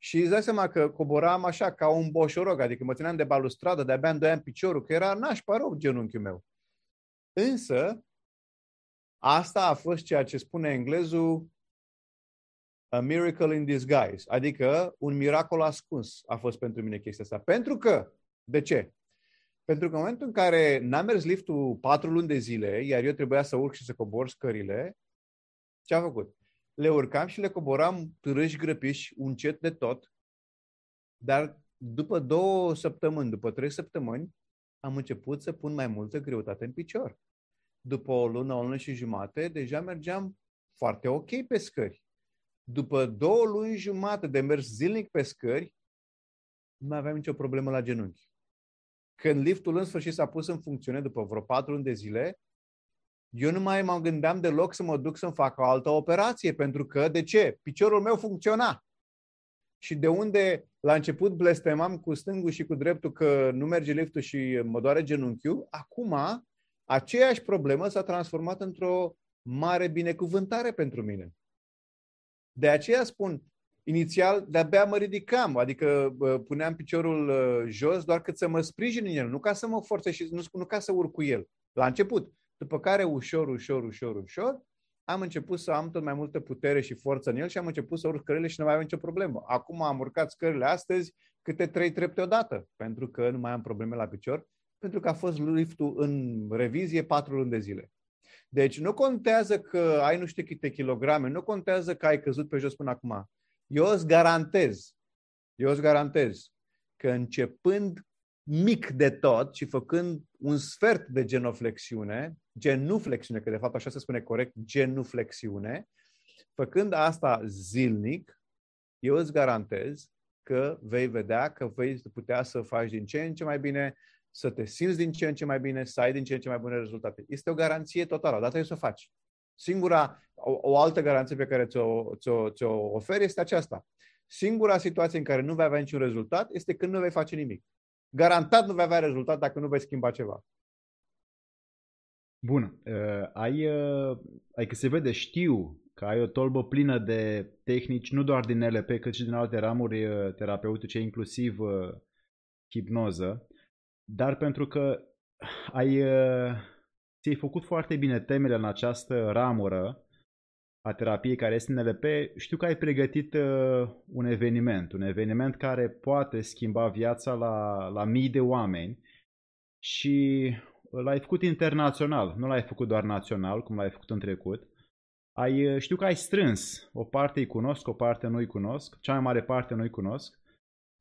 și îți dai seama că coboram așa, ca un boșorog, adică mă țineam de balustradă, de-abia îndoiam piciorul, că era nașpa rău genunchiul meu. Însă, asta a fost ceea ce spune englezul a miracle in disguise, adică un miracol ascuns a fost pentru mine chestia asta. Pentru că, de ce? Pentru că în momentul în care n-a mers liftul patru luni de zile, iar eu trebuia să urc și să cobor scările, ce a făcut? le urcam și le coboram târâși grăpiși, încet de tot, dar după două săptămâni, după trei săptămâni, am început să pun mai multă greutate în picior. După o lună, o lună și jumate, deja mergeam foarte ok pe scări. După două luni jumate de mers zilnic pe scări, nu mai aveam nicio problemă la genunchi. Când liftul în sfârșit s-a pus în funcțiune după vreo patru luni de zile, eu nu mai mă gândeam deloc să mă duc să-mi fac o altă operație, pentru că, de ce? Piciorul meu funcționa. Și de unde la început blestemam cu stângul și cu dreptul că nu merge liftul și mă doare genunchiul, acum aceeași problemă s-a transformat într-o mare binecuvântare pentru mine. De aceea spun, inițial de-abia mă ridicam, adică puneam piciorul jos doar cât să mă sprijin în el, nu ca să mă forțez și nu, nu ca să urc cu el. La început. După care, ușor, ușor, ușor, ușor, am început să am tot mai multă putere și forță în el și am început să urc scările și nu mai am nicio problemă. Acum am urcat scările astăzi câte trei trepte odată, pentru că nu mai am probleme la picior, pentru că a fost liftul în revizie patru luni de zile. Deci nu contează că ai nu știu câte kilograme, nu contează că ai căzut pe jos până acum. Eu îți garantez, eu îți garantez că începând mic de tot și făcând un sfert de genoflexiune, genuflexiune, că de fapt așa se spune corect, genuflexiune, făcând asta zilnic, eu îți garantez că vei vedea că vei putea să faci din ce în ce mai bine, să te simți din ce în ce mai bine, să ai din ce în ce mai bune rezultate. Este o garanție totală, dar trebuie să o faci. Singura, o, o altă garanție pe care ți-o, ți-o, ți-o oferi este aceasta. Singura situație în care nu vei avea niciun rezultat este când nu vei face nimic. Garantat nu vei avea rezultat dacă nu vei schimba ceva. Bun. Uh, ai, uh, ai că se vede, știu că ai o tolbă plină de tehnici, nu doar din NLP, cât și din alte ramuri uh, terapeutice, inclusiv uh, hipnoză, dar pentru că ai, uh, ți-ai făcut foarte bine temele în această ramură a terapiei care este NLP, știu că ai pregătit uh, un eveniment, un eveniment care poate schimba viața la, la mii de oameni și l-ai făcut internațional, nu l-ai făcut doar național, cum l-ai făcut în trecut. Ai, uh, știu că ai strâns, o parte îi cunosc, o parte nu îi cunosc, cea mai mare parte nu îi cunosc,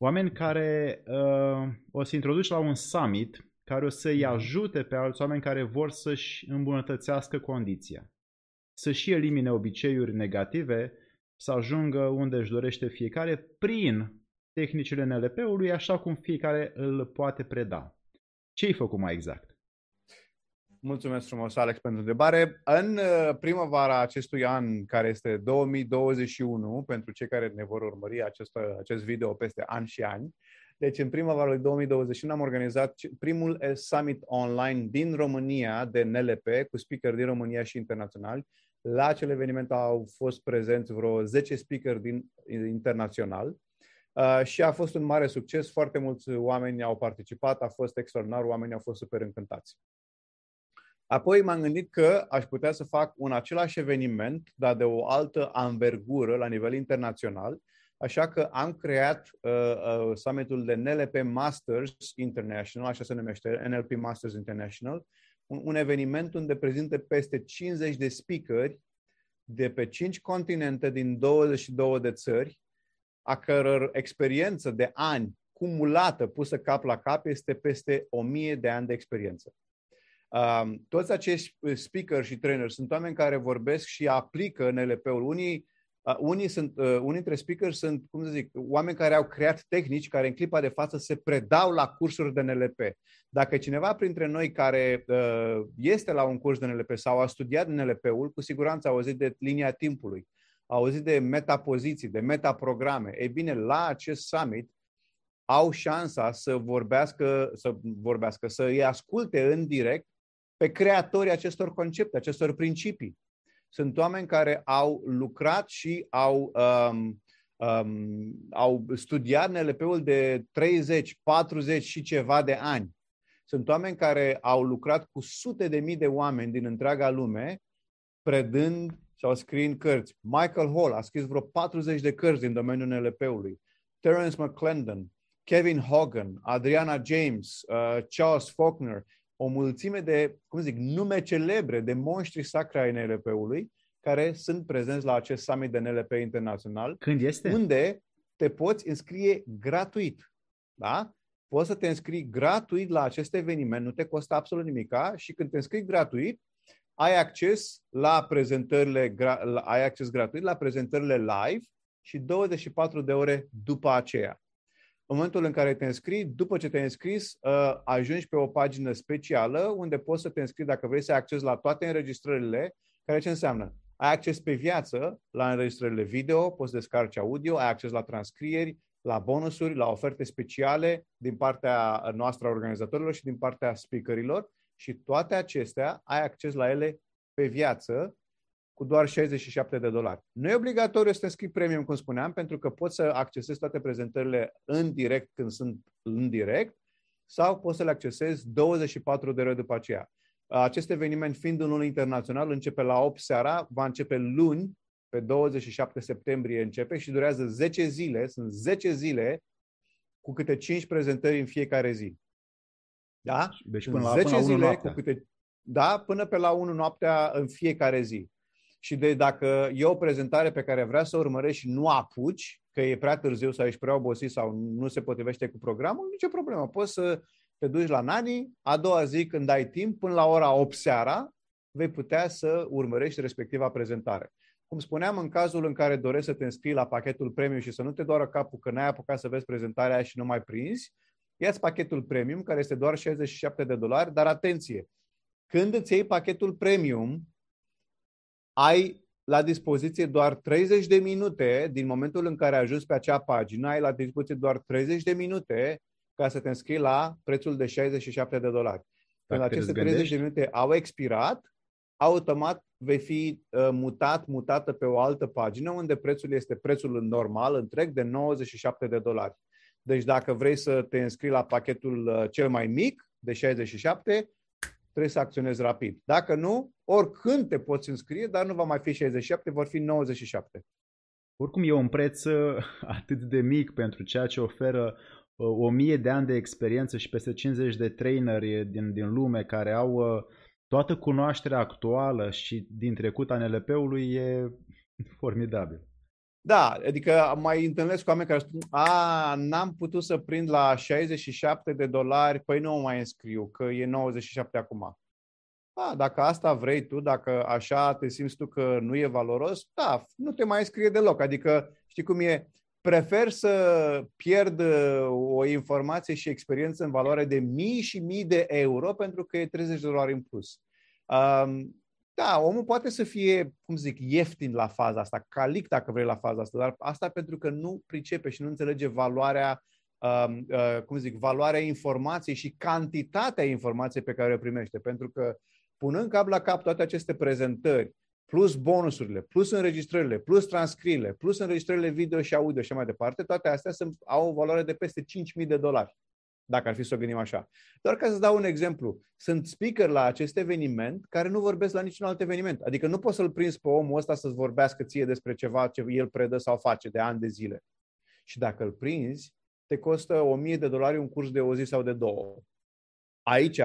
oameni care uh, o să introduci la un summit care o să-i mhm. ajute pe alți oameni care vor să-și îmbunătățească condiția să-și elimine obiceiuri negative, să ajungă unde își dorește fiecare prin tehnicile NLP-ului, așa cum fiecare îl poate preda. Ce ai făcut mai exact? Mulțumesc frumos, Alex, pentru întrebare. În uh, primăvara acestui an, care este 2021, pentru cei care ne vor urmări acest, acest video peste ani și ani, deci în primăvara lui 2021 am organizat primul summit online din România de NLP, cu speaker din România și internaționali, la acel eveniment au fost prezenți vreo 10 speaker din internațional uh, și a fost un mare succes. Foarte mulți oameni au participat, a fost extraordinar, oamenii au fost super încântați. Apoi m-am gândit că aș putea să fac un același eveniment, dar de o altă anvergură la nivel internațional, așa că am creat uh, uh, summitul de NLP Masters International, așa se numește, NLP Masters International, un, un eveniment unde prezintă peste 50 de speakeri de pe 5 continente din 22 de țări, a căror experiență de ani cumulată, pusă cap la cap, este peste 1000 de ani de experiență. Um, toți acești speaker și trainer sunt oameni care vorbesc și aplică NLP-ul. Unii Uh, unii, sunt, uh, unii dintre speakers sunt, cum să zic, oameni care au creat tehnici care în clipa de față se predau la cursuri de NLP. Dacă cineva printre noi care uh, este la un curs de NLP sau a studiat NLP-ul, cu siguranță a auzit de linia timpului, a auzit de metapoziții, de metaprograme. Ei bine, la acest summit au șansa să vorbească, să vorbească, să îi asculte în direct pe creatorii acestor concepte, acestor principii sunt oameni care au lucrat și au, um, um, au studiat NLP-ul de 30, 40 și ceva de ani. Sunt oameni care au lucrat cu sute de mii de oameni din întreaga lume, predând sau scriind cărți. Michael Hall a scris vreo 40 de cărți din domeniul NLP-ului. Terence McClendon, Kevin Hogan, Adriana James, uh, Charles Faulkner, o mulțime de, cum zic, nume celebre de monștri sacri ai NLP-ului, care sunt prezenți la acest summit de NLP internațional. Când este? Unde te poți înscrie gratuit. Da? Poți să te înscrii gratuit la acest eveniment, nu te costă absolut nimic și când te înscrii gratuit, ai acces la prezentările, ai acces gratuit la prezentările live și 24 de ore după aceea. În momentul în care te înscrii, după ce te-ai înscris, uh, ajungi pe o pagină specială unde poți să te înscrii dacă vrei să ai acces la toate înregistrările, care ce înseamnă? Ai acces pe viață la înregistrările video, poți descarci audio, ai acces la transcrieri, la bonusuri, la oferte speciale din partea noastră a organizatorilor și din partea speakerilor și toate acestea ai acces la ele pe viață cu doar 67 de dolari. Nu e obligatoriu să te înscrii premium, cum spuneam, pentru că poți să accesezi toate prezentările în direct când sunt în direct sau poți să le accesezi 24 de ore după aceea. Acest eveniment fiind unul internațional începe la 8 seara, va începe luni, pe 27 septembrie începe și durează 10 zile, sunt 10 zile cu câte 5 prezentări în fiecare zi. Da? Deci până la, 10 până la 1 zile noaptea. cu câte da, până pe la 1 noaptea în fiecare zi și de dacă e o prezentare pe care vrea să o urmărești și nu apuci, că e prea târziu sau ești prea obosit sau nu se potrivește cu programul, nicio problemă. Poți să te duci la Nani, a doua zi când ai timp, până la ora 8 seara, vei putea să urmărești respectiva prezentare. Cum spuneam, în cazul în care dorești să te înscrii la pachetul premium și să nu te doară capul că n-ai apucat să vezi prezentarea aia și nu mai prinzi, ia pachetul premium, care este doar 67 de dolari, dar atenție, când îți iei pachetul premium, ai la dispoziție doar 30 de minute din momentul în care ajungi pe acea pagină, ai la dispoziție doar 30 de minute ca să te înscrii la prețul de 67 de dolari. Când aceste 30 de minute au expirat, automat vei fi uh, mutat, mutată pe o altă pagină unde prețul este prețul normal, întreg, de 97 de dolari. Deci dacă vrei să te înscrii la pachetul uh, cel mai mic, de 67, trebuie să acționezi rapid. Dacă nu, oricând te poți înscrie, dar nu va mai fi 67, vor fi 97. Oricum e un preț uh, atât de mic pentru ceea ce oferă uh, o mie de ani de experiență și peste 50 de traineri din, din lume care au uh, toată cunoașterea actuală și din trecut a NLP-ului e formidabil. Da, adică mai întâlnesc cu oameni care spun, a, n-am putut să prind la 67 de dolari, păi nu mai înscriu, că e 97 acum. Da, dacă asta vrei tu, dacă așa te simți tu că nu e valoros, da, nu te mai înscrie deloc. Adică, știi cum e, prefer să pierd uh, o informație și experiență în valoare de mii și mii de euro pentru că e 30 de dolari în plus. Um, da, omul poate să fie, cum zic, ieftin la faza asta, calic dacă vrei la faza asta, dar asta pentru că nu pricepe și nu înțelege valoarea, uh, uh, cum zic, valoarea informației și cantitatea informației pe care o primește. Pentru că punând cap la cap toate aceste prezentări, plus bonusurile, plus înregistrările, plus transcrierile, plus înregistrările video și audio și mai departe, toate astea sunt, au o valoare de peste 5.000 de dolari dacă ar fi să o gândim așa. Doar ca să dau un exemplu, sunt speaker la acest eveniment care nu vorbesc la niciun alt eveniment. Adică nu poți să-l prinzi pe omul ăsta să-ți vorbească ție despre ceva ce el predă sau face de ani de zile. Și dacă îl prinzi, te costă 1000 de dolari un curs de o zi sau de două. Aici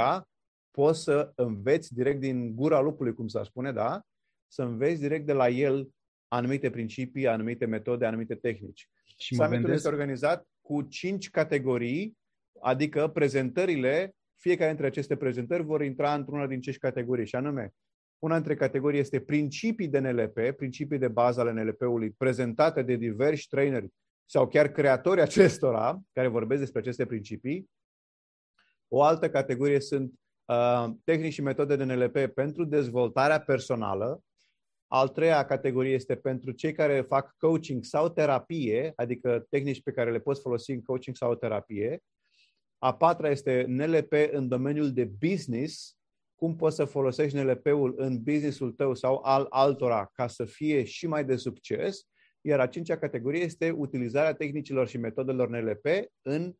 poți să înveți direct din gura lupului, cum s-ar spune, da? Să înveți direct de la el anumite principii, anumite metode, anumite tehnici. Și Summitul gândesc... este organizat cu cinci categorii Adică prezentările, fiecare dintre aceste prezentări vor intra într-una din cinci categorii, și anume, una dintre categorii este principii de NLP, principii de bază ale NLP-ului, prezentate de diversi traineri sau chiar creatori acestora, care vorbesc despre aceste principii. O altă categorie sunt uh, tehnici și metode de NLP pentru dezvoltarea personală. Al treia categorie este pentru cei care fac coaching sau terapie, adică tehnici pe care le poți folosi în coaching sau terapie. A patra este NLP în domeniul de business, cum poți să folosești NLP-ul în businessul tău sau al altora ca să fie și mai de succes. Iar a cincea categorie este utilizarea tehnicilor și metodelor NLP în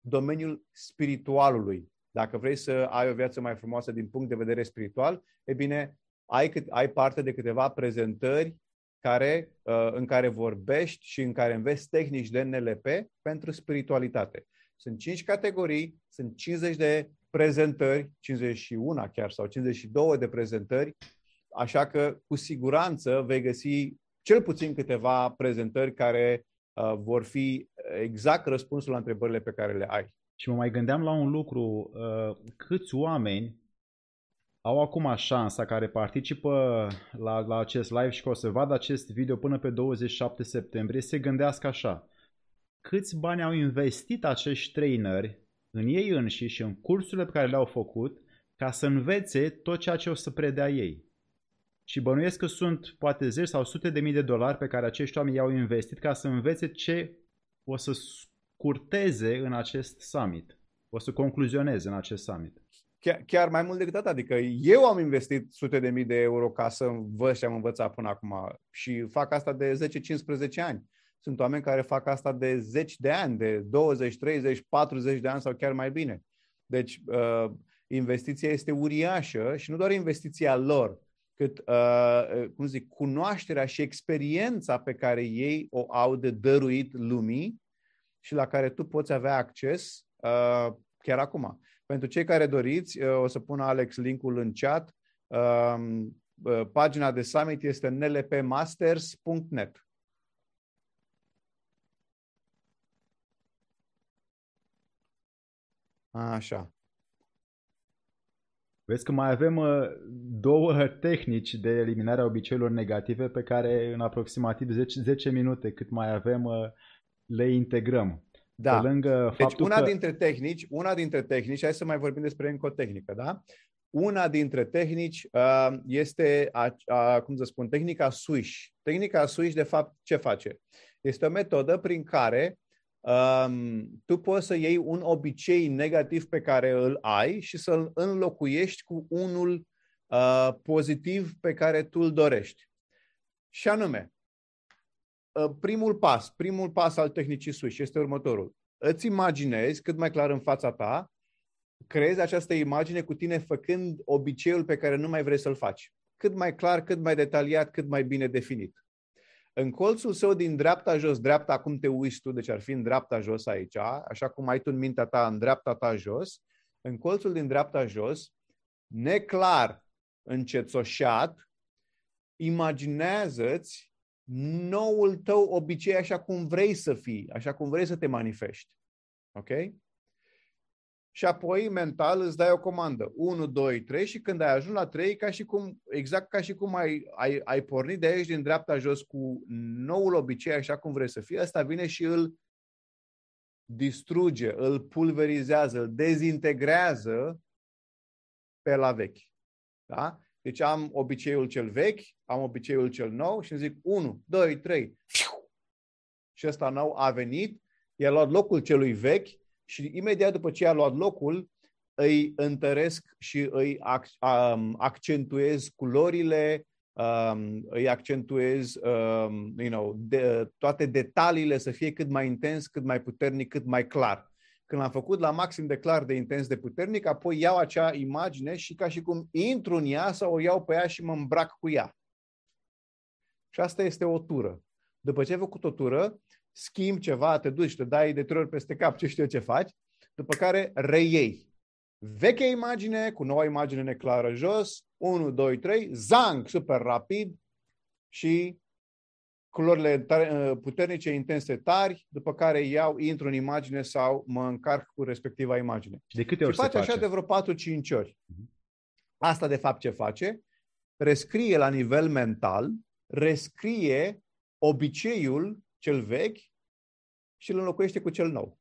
domeniul spiritualului. Dacă vrei să ai o viață mai frumoasă din punct de vedere spiritual, e bine, ai, cât, ai parte de câteva prezentări care, uh, în care vorbești și în care înveți tehnici de NLP pentru spiritualitate. Sunt 5 categorii, sunt 50 de prezentări, 51 chiar sau 52 de prezentări, așa că cu siguranță vei găsi cel puțin câteva prezentări care uh, vor fi exact răspunsul la întrebările pe care le ai. Și mă mai gândeam la un lucru, uh, câți oameni au acum șansa care participă la, la acest live și că o să vadă acest video până pe 27 septembrie, se gândească așa câți bani au investit acești traineri în ei înșiși și în cursurile pe care le-au făcut ca să învețe tot ceea ce o să predea ei. Și bănuiesc că sunt poate 10 sau sute de mii de dolari pe care acești oameni i-au investit ca să învețe ce o să scurteze în acest summit, o să concluzioneze în acest summit. Chiar, chiar mai mult decât atât, adică eu am investit sute de mii de euro ca să învăț ce am învățat până acum și fac asta de 10-15 ani. Sunt oameni care fac asta de zeci de ani, de 20, 30, 40 de ani sau chiar mai bine. Deci, uh, investiția este uriașă și nu doar investiția lor, cât, uh, cum zic, cunoașterea și experiența pe care ei o au de dăruit lumii și la care tu poți avea acces uh, chiar acum. Pentru cei care doriți, uh, o să pun Alex linkul în chat. Uh, pagina de summit este nlpmasters.net. Așa. Vezi că mai avem uh, două tehnici de eliminare a obiceiurilor negative pe care în aproximativ 10, 10 minute cât mai avem uh, le integrăm. Da. Pe lângă deci una că... dintre tehnici, una dintre tehnici, hai să mai vorbim despre încă o tehnică, da? Una dintre tehnici uh, este, a, a, cum să spun, tehnica Swish. Tehnica Swish, de fapt, ce face? Este o metodă prin care um, tu poți să iei un obicei negativ pe care îl ai și să-l înlocuiești cu unul uh, pozitiv pe care tu îl dorești. Și anume, uh, primul pas, primul pas al tehnicii Swish este următorul. Îți imaginezi cât mai clar în fața ta creezi această imagine cu tine făcând obiceiul pe care nu mai vrei să-l faci. Cât mai clar, cât mai detaliat, cât mai bine definit. În colțul său din dreapta jos, dreapta, acum te uiți tu, deci ar fi în dreapta jos aici, așa cum ai tu în mintea ta, în dreapta ta jos, în colțul din dreapta jos, neclar încețoșat, imaginează-ți noul tău obicei așa cum vrei să fii, așa cum vrei să te manifesti. Ok? Și apoi mental îți dai o comandă. 1, 2, 3 și când ai ajuns la 3, ca și cum, exact ca și cum ai, ai, ai pornit de aici din dreapta jos cu noul obicei așa cum vrei să fie, ăsta vine și îl distruge, îl pulverizează, îl dezintegrează pe la vechi. Da? Deci am obiceiul cel vechi, am obiceiul cel nou și îmi zic 1, 2, 3. Și ăsta nou a venit, i-a luat locul celui vechi și imediat după ce a luat locul, îi întăresc și îi accentuez culorile, îi accentuez you know, de, toate detaliile să fie cât mai intens, cât mai puternic, cât mai clar. Când am făcut la maxim de clar, de intens, de puternic, apoi iau acea imagine și ca și cum intru în ea sau o iau pe ea și mă îmbrac cu ea. Și asta este o tură. După ce ai făcut o tură, schimbi ceva, te duci, te dai de trei ori peste cap, ce știu eu ce faci, după care reiei. Vechea imagine cu noua imagine neclară jos, 1, 2, 3, zang, super rapid și culorile ă, puternice, intense, tari, după care iau, intru în imagine sau mă încarc cu respectiva imagine. Și de câte ori și face face așa de vreo 4-5 ori. Uh-huh. Asta, de fapt, ce face? Rescrie la nivel mental, rescrie obiceiul cel vechi și îl înlocuiește cu cel nou.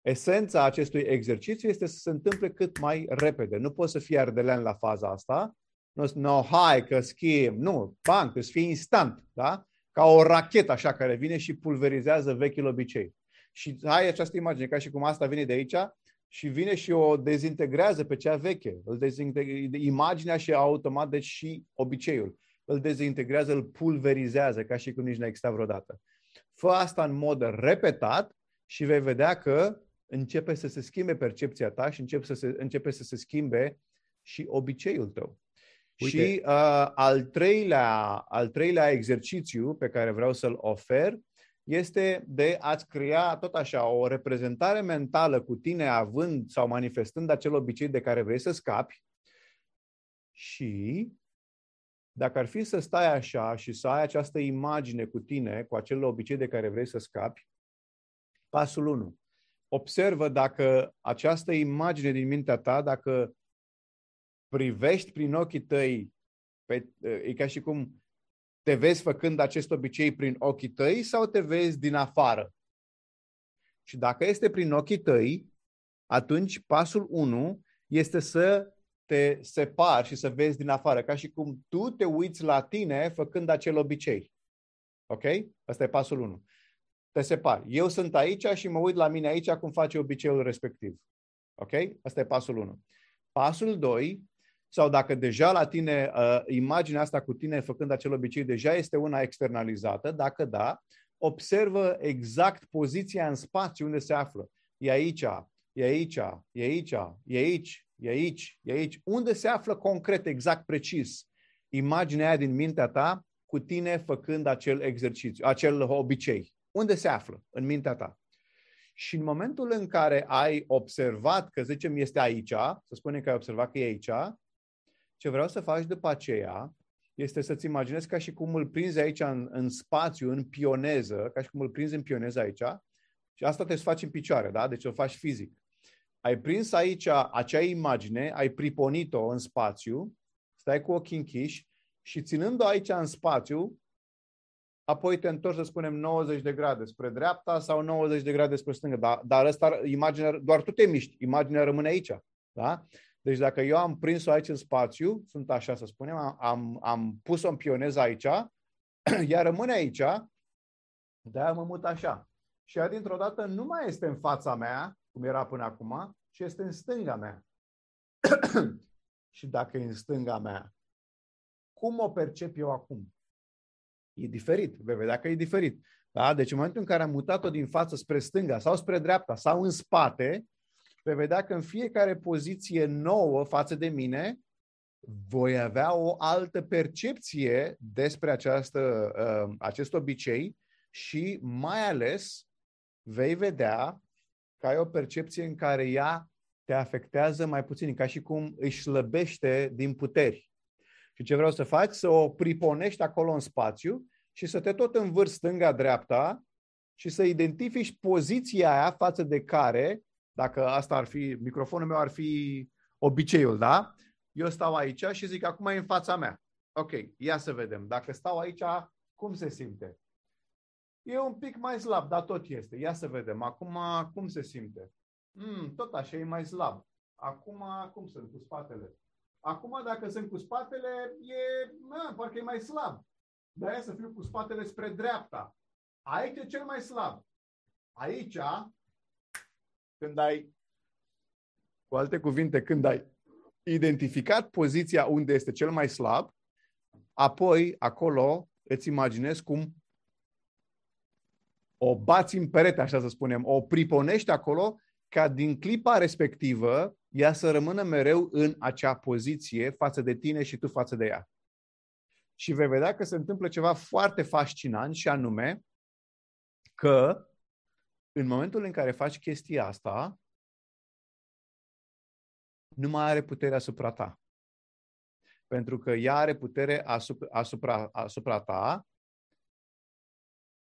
Esența acestui exercițiu este să se întâmple cât mai repede. Nu poți să fii ardelean la faza asta. Nu, no, hai că schimb. Nu, bang, să fie instant, da? Ca o rachetă așa care vine și pulverizează vechiul obicei. Și ai această imagine, ca și cum asta vine de aici și vine și o dezintegrează pe cea veche. Îl dezintegrează imaginea și automat, deci și obiceiul îl dezintegrează, îl pulverizează, ca și cum nici n-a existat vreodată. Fă asta în mod repetat și vei vedea că începe să se schimbe percepția ta și începe să se, începe să se schimbe și obiceiul tău. Uite. Și uh, al, treilea, al treilea exercițiu pe care vreau să-l ofer este de a-ți crea tot așa o reprezentare mentală cu tine având sau manifestând acel obicei de care vrei să scapi și dacă ar fi să stai așa și să ai această imagine cu tine, cu acel obicei de care vrei să scapi, pasul 1. Observă dacă această imagine din mintea ta, dacă privești prin ochii tăi, pe, e ca și cum te vezi făcând acest obicei prin ochii tăi sau te vezi din afară. Și dacă este prin ochii tăi, atunci pasul 1 este să te separi și să vezi din afară, ca și cum tu te uiți la tine făcând acel obicei. Ok? Asta e pasul 1. Te separi. Eu sunt aici și mă uit la mine aici cum face obiceiul respectiv. Ok? Asta e pasul 1. Pasul 2, sau dacă deja la tine, uh, imaginea asta cu tine făcând acel obicei deja este una externalizată, dacă da, observă exact poziția în spațiu unde se află. E aici, e aici, e aici, e aici, e aici, e aici. Unde se află concret, exact, precis, imaginea aia din mintea ta cu tine făcând acel exercițiu, acel obicei? Unde se află în mintea ta? Și în momentul în care ai observat că, zicem, este aici, să spunem că ai observat că e aici, ce vreau să faci după aceea este să-ți imaginezi ca și cum îl prinzi aici în, în spațiu, în pioneză, ca și cum îl prinzi în pioneză aici, și asta te faci în picioare, da? Deci o faci fizic ai prins aici acea imagine, ai priponit-o în spațiu, stai cu ochii închiși și ținând-o aici în spațiu, apoi te întorci, să spunem, 90 de grade spre dreapta sau 90 de grade spre stânga. Dar, dar asta, imaginea, doar tu te miști, imaginea rămâne aici. Da? Deci dacă eu am prins-o aici în spațiu, sunt așa să spunem, am, am pus-o în pioneză aici, ea rămâne aici, de-aia mă mut așa. Și ea dintr-o dată nu mai este în fața mea, cum era până acum, ci este în stânga mea. și dacă e în stânga mea, cum o percep eu acum? E diferit. Vei vedea că e diferit. Da? Deci în momentul în care am mutat-o din față spre stânga sau spre dreapta sau în spate, vei vedea că în fiecare poziție nouă față de mine, voi avea o altă percepție despre această, uh, acest obicei și mai ales vei vedea că ai o percepție în care ea te afectează mai puțin, ca și cum își slăbește din puteri. Și ce vreau să faci? Să o priponești acolo în spațiu și să te tot învârți stânga-dreapta și să identifici poziția aia față de care, dacă asta ar fi, microfonul meu ar fi obiceiul, da? Eu stau aici și zic, acum e în fața mea. Ok, ia să vedem. Dacă stau aici, cum se simte? E un pic mai slab, dar tot este. Ia să vedem. Acum, cum se simte? Mm, tot așa, e mai slab. Acum, cum sunt cu spatele? Acum, dacă sunt cu spatele, e, mă, parcă e mai slab. De aia să fiu cu spatele spre dreapta. Aici e cel mai slab. Aici, când ai, cu alte cuvinte, când ai identificat poziția unde este cel mai slab, apoi acolo îți imaginezi cum o bați în perete, așa să spunem, o priponești acolo ca din clipa respectivă ea să rămână mereu în acea poziție față de tine și tu față de ea. Și vei vedea că se întâmplă ceva foarte fascinant și anume că în momentul în care faci chestia asta, nu mai are putere asupra ta. Pentru că ea are putere asupra, asupra, asupra ta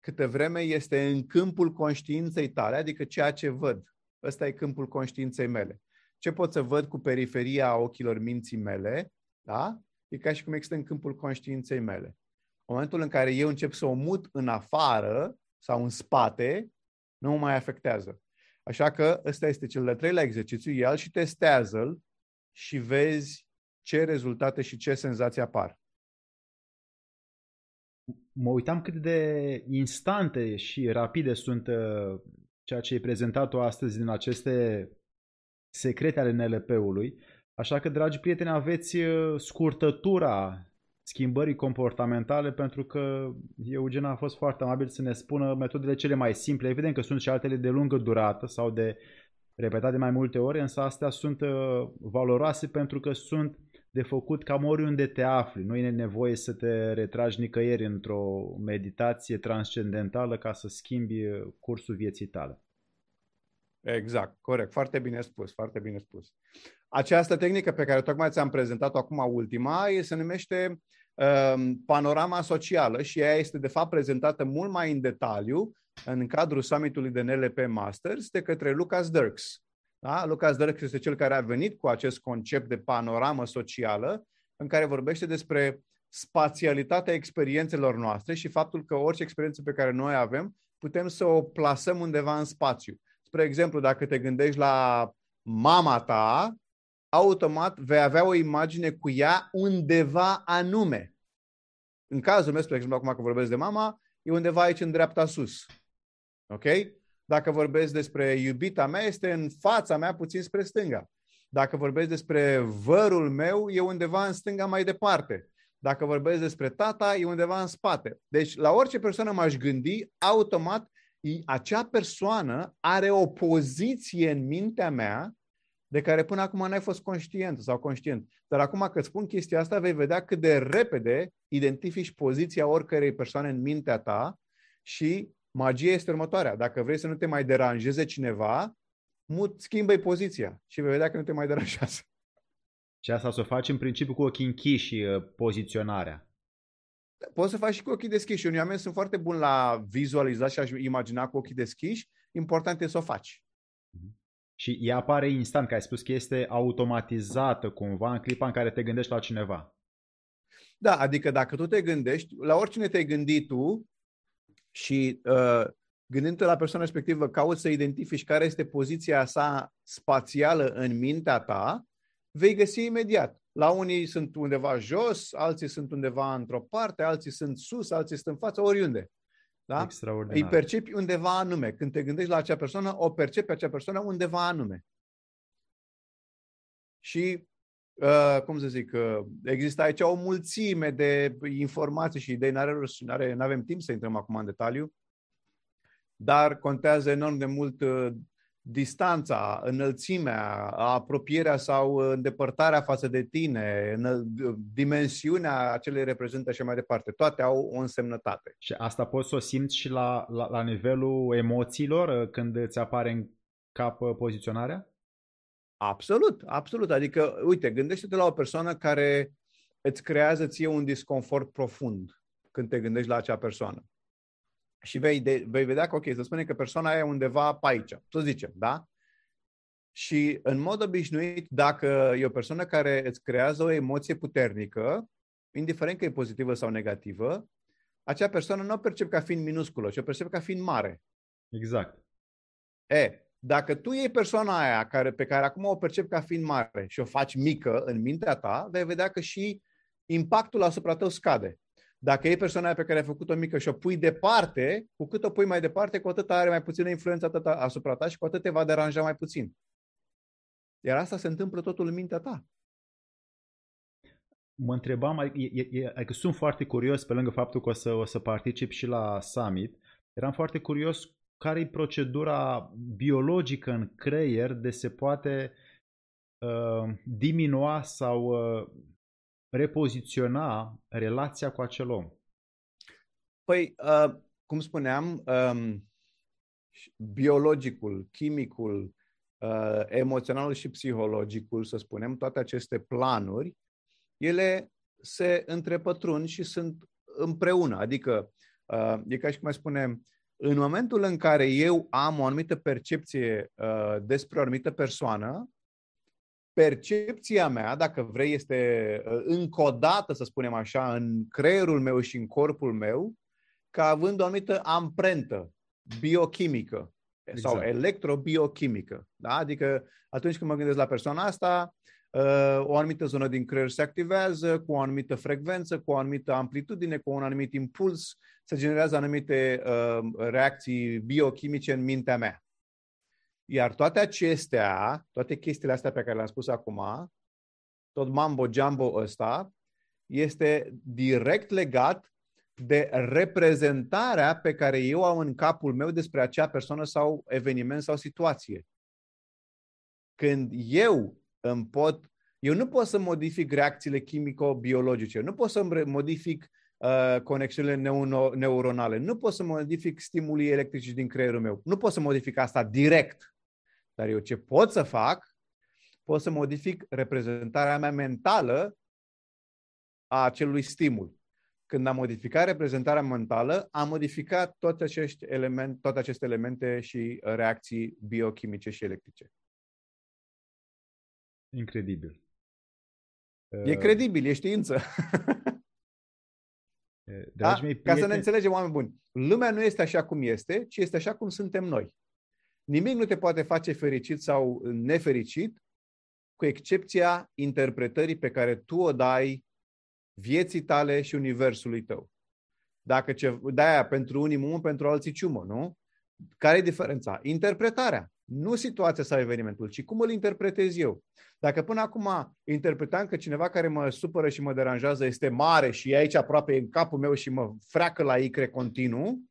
câte vreme este în câmpul conștiinței tale, adică ceea ce văd. Ăsta e câmpul conștiinței mele. Ce pot să văd cu periferia ochilor minții mele, da? E ca și cum există în câmpul conștiinței mele. În momentul în care eu încep să o mut în afară sau în spate, nu mă mai afectează. Așa că ăsta este cel de-al treilea exercițiu, ia și testează-l și vezi ce rezultate și ce senzații apar mă uitam cât de instante și rapide sunt uh, ceea ce ai prezentat-o astăzi din aceste secrete ale NLP-ului. Așa că, dragi prieteni, aveți uh, scurtătura schimbării comportamentale pentru că Eugen a fost foarte amabil să ne spună metodele cele mai simple. Evident că sunt și altele de lungă durată sau de repetate mai multe ori, însă astea sunt uh, valoroase pentru că sunt de făcut cam oriunde te afli. Nu e nevoie să te retragi nicăieri într-o meditație transcendentală ca să schimbi cursul vieții tale. Exact, corect. Foarte bine spus, foarte bine spus. Această tehnică pe care tocmai ți-am prezentat-o acum ultima se numește uh, panorama socială și ea este de fapt prezentată mult mai în detaliu în cadrul summitului de NLP Masters de către Lucas Dirks. Da? Lucas Dirk este cel care a venit cu acest concept de panoramă socială în care vorbește despre spațialitatea experiențelor noastre și faptul că orice experiență pe care noi avem putem să o plasăm undeva în spațiu. Spre exemplu, dacă te gândești la mama ta, automat vei avea o imagine cu ea undeva anume. În cazul meu, spre exemplu, acum că vorbesc de mama, e undeva aici în dreapta sus. Ok? Dacă vorbesc despre iubita mea, este în fața mea, puțin spre stânga. Dacă vorbesc despre vărul meu, e undeva în stânga mai departe. Dacă vorbesc despre tata, e undeva în spate. Deci, la orice persoană m-aș gândi, automat, acea persoană are o poziție în mintea mea de care până acum n-ai fost conștient sau conștient. Dar acum că spun chestia asta, vei vedea cât de repede identifici poziția oricărei persoane în mintea ta și Magia este următoarea. Dacă vrei să nu te mai deranjeze cineva, mut, schimbă poziția și vei vedea că nu te mai deranjează. Și asta să o faci în principiu cu ochii închiși uh, poziționarea. Poți să faci și cu ochii deschiși. Unii oameni sunt foarte buni la vizualizat și a imagina cu ochii deschiși. Important e să o faci. Mhm. Și ea apare instant, că ai spus că este automatizată cumva în clipa în care te gândești la cineva. Da, adică dacă tu te gândești, la oricine te-ai gândit tu, și uh, gândindu-te la persoana respectivă, cauți să identifici care este poziția sa spațială în mintea ta vei găsi imediat. La unii sunt undeva jos, alții sunt undeva într-o parte, alții sunt sus, alții sunt în față, oriunde. Da? Extraordinar. Îi percepi undeva anume. Când te gândești la acea persoană, o percepi acea persoană undeva anume. Și, uh, cum să zic, uh, există aici o mulțime de informații și idei, nu avem timp să intrăm acum în detaliu, dar contează enorm de mult uh, distanța, înălțimea, apropierea sau îndepărtarea față de tine, dimensiunea acelei reprezintă și mai departe. Toate au o însemnătate. Și asta poți să o simți și la, la, la nivelul emoțiilor când îți apare în cap poziționarea? Absolut, absolut. Adică, uite, gândește-te la o persoană care îți creează ție un disconfort profund când te gândești la acea persoană și vei, de, vei vedea că, ok, să spunem că persoana e undeva pe aici, să zicem, da? Și în mod obișnuit, dacă e o persoană care îți creează o emoție puternică, indiferent că e pozitivă sau negativă, acea persoană nu o percep ca fiind minusculă, ci o percep ca fiind mare. Exact. E, dacă tu iei persoana aia care, pe care acum o percep ca fiind mare și o faci mică în mintea ta, vei vedea că și impactul asupra tău scade. Dacă e persoana pe care ai făcut-o mică și o pui departe, cu cât o pui mai departe, cu atât are mai puțină influență atât asupra ta și cu atât te va deranja mai puțin. Iar asta se întâmplă totul în mintea ta. Mă întrebam, e, e, e, adică sunt foarte curios, pe lângă faptul că o să, o să particip și la summit, eram foarte curios care e procedura biologică în creier de se poate uh, diminua sau uh, repoziționa relația cu acel om? Păi, uh, cum spuneam, um, biologicul, chimicul, uh, emoționalul și psihologicul, să spunem, toate aceste planuri, ele se întrepătrund și sunt împreună. Adică, uh, e ca și cum mai spunem, în momentul în care eu am o anumită percepție uh, despre o anumită persoană, percepția mea, dacă vrei, este uh, încodată, să spunem așa, în creierul meu și în corpul meu, ca având o anumită amprentă biochimică exact. sau electrobiochimică. Da? Adică atunci când mă gândesc la persoana asta, uh, o anumită zonă din creier se activează cu o anumită frecvență, cu o anumită amplitudine, cu un anumit impuls, se generează anumite uh, reacții biochimice în mintea mea. Iar toate acestea, toate chestiile astea pe care le-am spus acum, tot mambo-jumbo ăsta, este direct legat de reprezentarea pe care eu am în capul meu despre acea persoană sau eveniment sau situație. Când eu îmi pot, eu nu pot să modific reacțiile chimico-biologice, nu pot să modific uh, conexiunile neuno- neuronale, nu pot să modific stimulii electrici din creierul meu, nu pot să modific asta direct. Dar eu ce pot să fac, pot să modific reprezentarea mea mentală a acelui stimul. Când am modificat reprezentarea mentală, am modificat toate, acești element, toate aceste elemente și reacții biochimice și electrice. Incredibil. E uh, credibil, e știință. da? mei, prieteni... Ca să ne înțelegem, oameni buni, lumea nu este așa cum este, ci este așa cum suntem noi. Nimic nu te poate face fericit sau nefericit, cu excepția interpretării pe care tu o dai vieții tale și universului tău. Dacă ce, de-aia pentru unii mumă, pentru alții ciumă, nu? Care e diferența? Interpretarea. Nu situația sau evenimentul, ci cum îl interpretez eu. Dacă până acum interpretam că cineva care mă supără și mă deranjează este mare și e aici aproape în capul meu și mă freacă la icre continuu,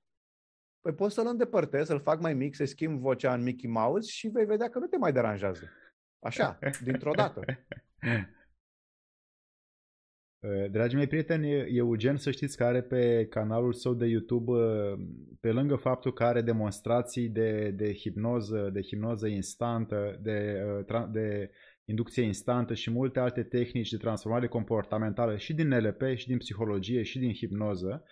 Păi poți să-l îndepărtezi, să-l fac mai mic, să schimb vocea în Mickey Mouse și vei vedea că nu te mai deranjează. Așa, dintr-o dată. Uh, dragii mei prieteni, Eugen să știți că are pe canalul său de YouTube, uh, pe lângă faptul că are demonstrații de, de hipnoză, de hipnoză instantă, de, uh, de inducție instantă și multe alte tehnici de transformare comportamentală și din NLP, și din psihologie, și din hipnoză,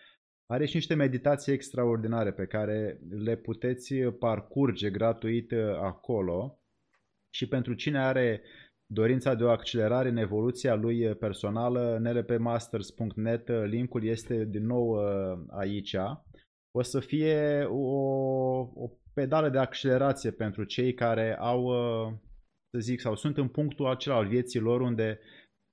are și niște meditații extraordinare pe care le puteți parcurge gratuit uh, acolo. Și pentru cine are dorința de o accelerare în evoluția lui personală, nlpmasters.net, uh, linkul este din nou uh, aici. O să fie o, o pedală de accelerație pentru cei care au să zic, sau sunt în punctul acela al vieții lor unde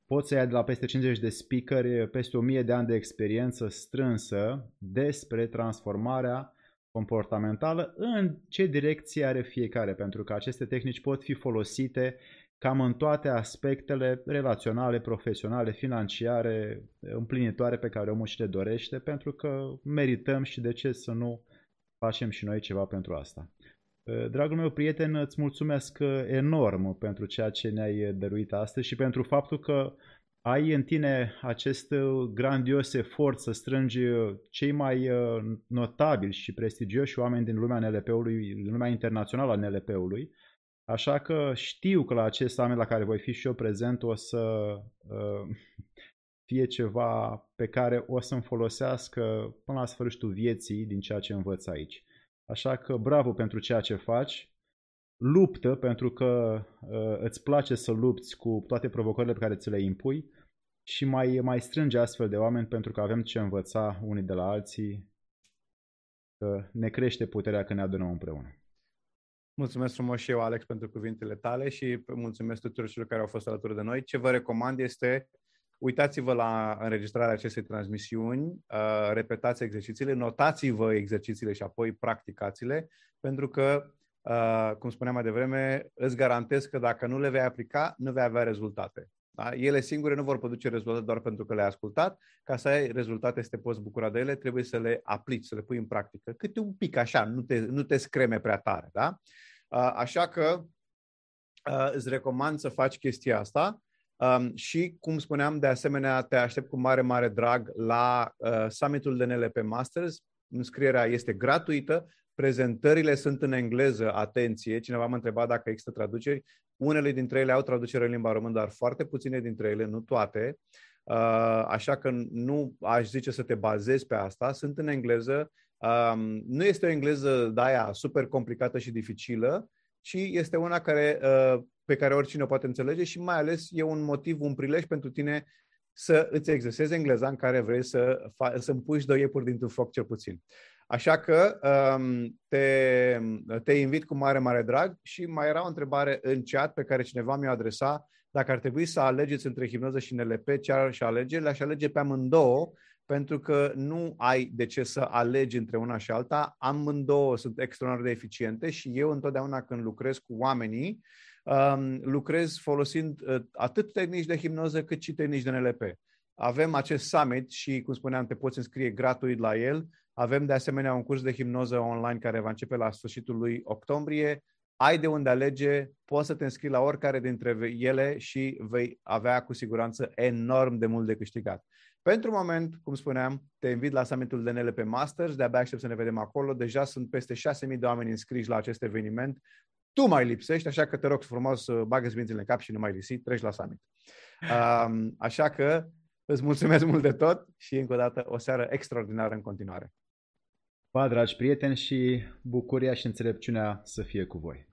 pot să ia de la peste 50 de speakeri, peste 1000 de ani de experiență strânsă despre transformarea comportamentală, în ce direcție are fiecare, pentru că aceste tehnici pot fi folosite cam în toate aspectele relaționale, profesionale, financiare, împlinitoare pe care omul și le dorește, pentru că merităm și de ce să nu facem și noi ceva pentru asta. Dragul meu prieten, îți mulțumesc enorm pentru ceea ce ne-ai dăruit astăzi și pentru faptul că ai în tine acest grandios efort să strângi cei mai notabili și prestigioși oameni din lumea NLP-ului, din lumea internațională a NLP-ului, Așa că știu că la acest summit la care voi fi și eu prezent o să uh, fie ceva pe care o să-mi folosească până la sfârșitul vieții din ceea ce învăț aici. Așa că bravo pentru ceea ce faci, luptă pentru că uh, îți place să lupți cu toate provocările pe care ți le impui și mai, mai strânge astfel de oameni pentru că avem ce învăța unii de la alții, că ne crește puterea când ne adunăm împreună. Mulțumesc frumos și eu, Alex, pentru cuvintele tale și mulțumesc tuturor celor care au fost alături de noi. Ce vă recomand este uitați-vă la înregistrarea acestei transmisiuni, uh, repetați exercițiile, notați-vă exercițiile și apoi practicați-le, pentru că, uh, cum spuneam mai devreme, îți garantez că dacă nu le vei aplica, nu vei avea rezultate. Da? Ele singure nu vor produce rezultate doar pentru că le-ai ascultat. Ca să ai rezultate, să te poți bucura de ele, trebuie să le aplici, să le pui în practică. Câte un pic așa, nu te, nu te screme prea tare. Da? Așa că îți recomand să faci chestia asta. Um, și, cum spuneam, de asemenea, te aștept cu mare, mare drag la uh, summitul de NLP Masters. Înscrierea este gratuită, prezentările sunt în engleză, atenție, cineva m-a întrebat dacă există traduceri. Unele dintre ele au traducere în limba română, dar foarte puține dintre ele, nu toate. Uh, așa că nu aș zice să te bazezi pe asta. Sunt în engleză. Um, nu este o engleză de aia super complicată și dificilă, ci este una care, uh, pe care oricine o poate înțelege și mai ales e un motiv, un prilej pentru tine să îți exersezi engleza în care vrei să, fa- să împuși doi iepuri dintr-un foc cel puțin. Așa că um, te, te invit cu mare, mare drag și mai era o întrebare în chat pe care cineva mi-o adresa. Dacă ar trebui să alegeți între hipnoză și NLP, ce ar și alege? Le-aș alege pe amândouă, pentru că nu ai de ce să alegi între una și alta. Amândouă sunt extraordinar de eficiente și eu întotdeauna când lucrez cu oamenii, um, lucrez folosind uh, atât tehnici de hipnoză cât și tehnici de NLP. Avem acest summit și, cum spuneam, te poți înscrie gratuit la el avem de asemenea un curs de hipnoză online care va începe la sfârșitul lui octombrie. Ai de unde alege, poți să te înscrii la oricare dintre ele și vei avea cu siguranță enorm de mult de câștigat. Pentru moment, cum spuneam, te invit la summitul de NLP Masters, de-abia aștept să ne vedem acolo. Deja sunt peste 6.000 de oameni înscriși la acest eveniment. Tu mai lipsești, așa că te rog frumos să bagă mințile în cap și nu mai lisi, treci la summit. Um, așa că îți mulțumesc mult de tot și încă o dată o seară extraordinară în continuare. Pa, dragi prieteni, și bucuria și înțelepciunea să fie cu voi.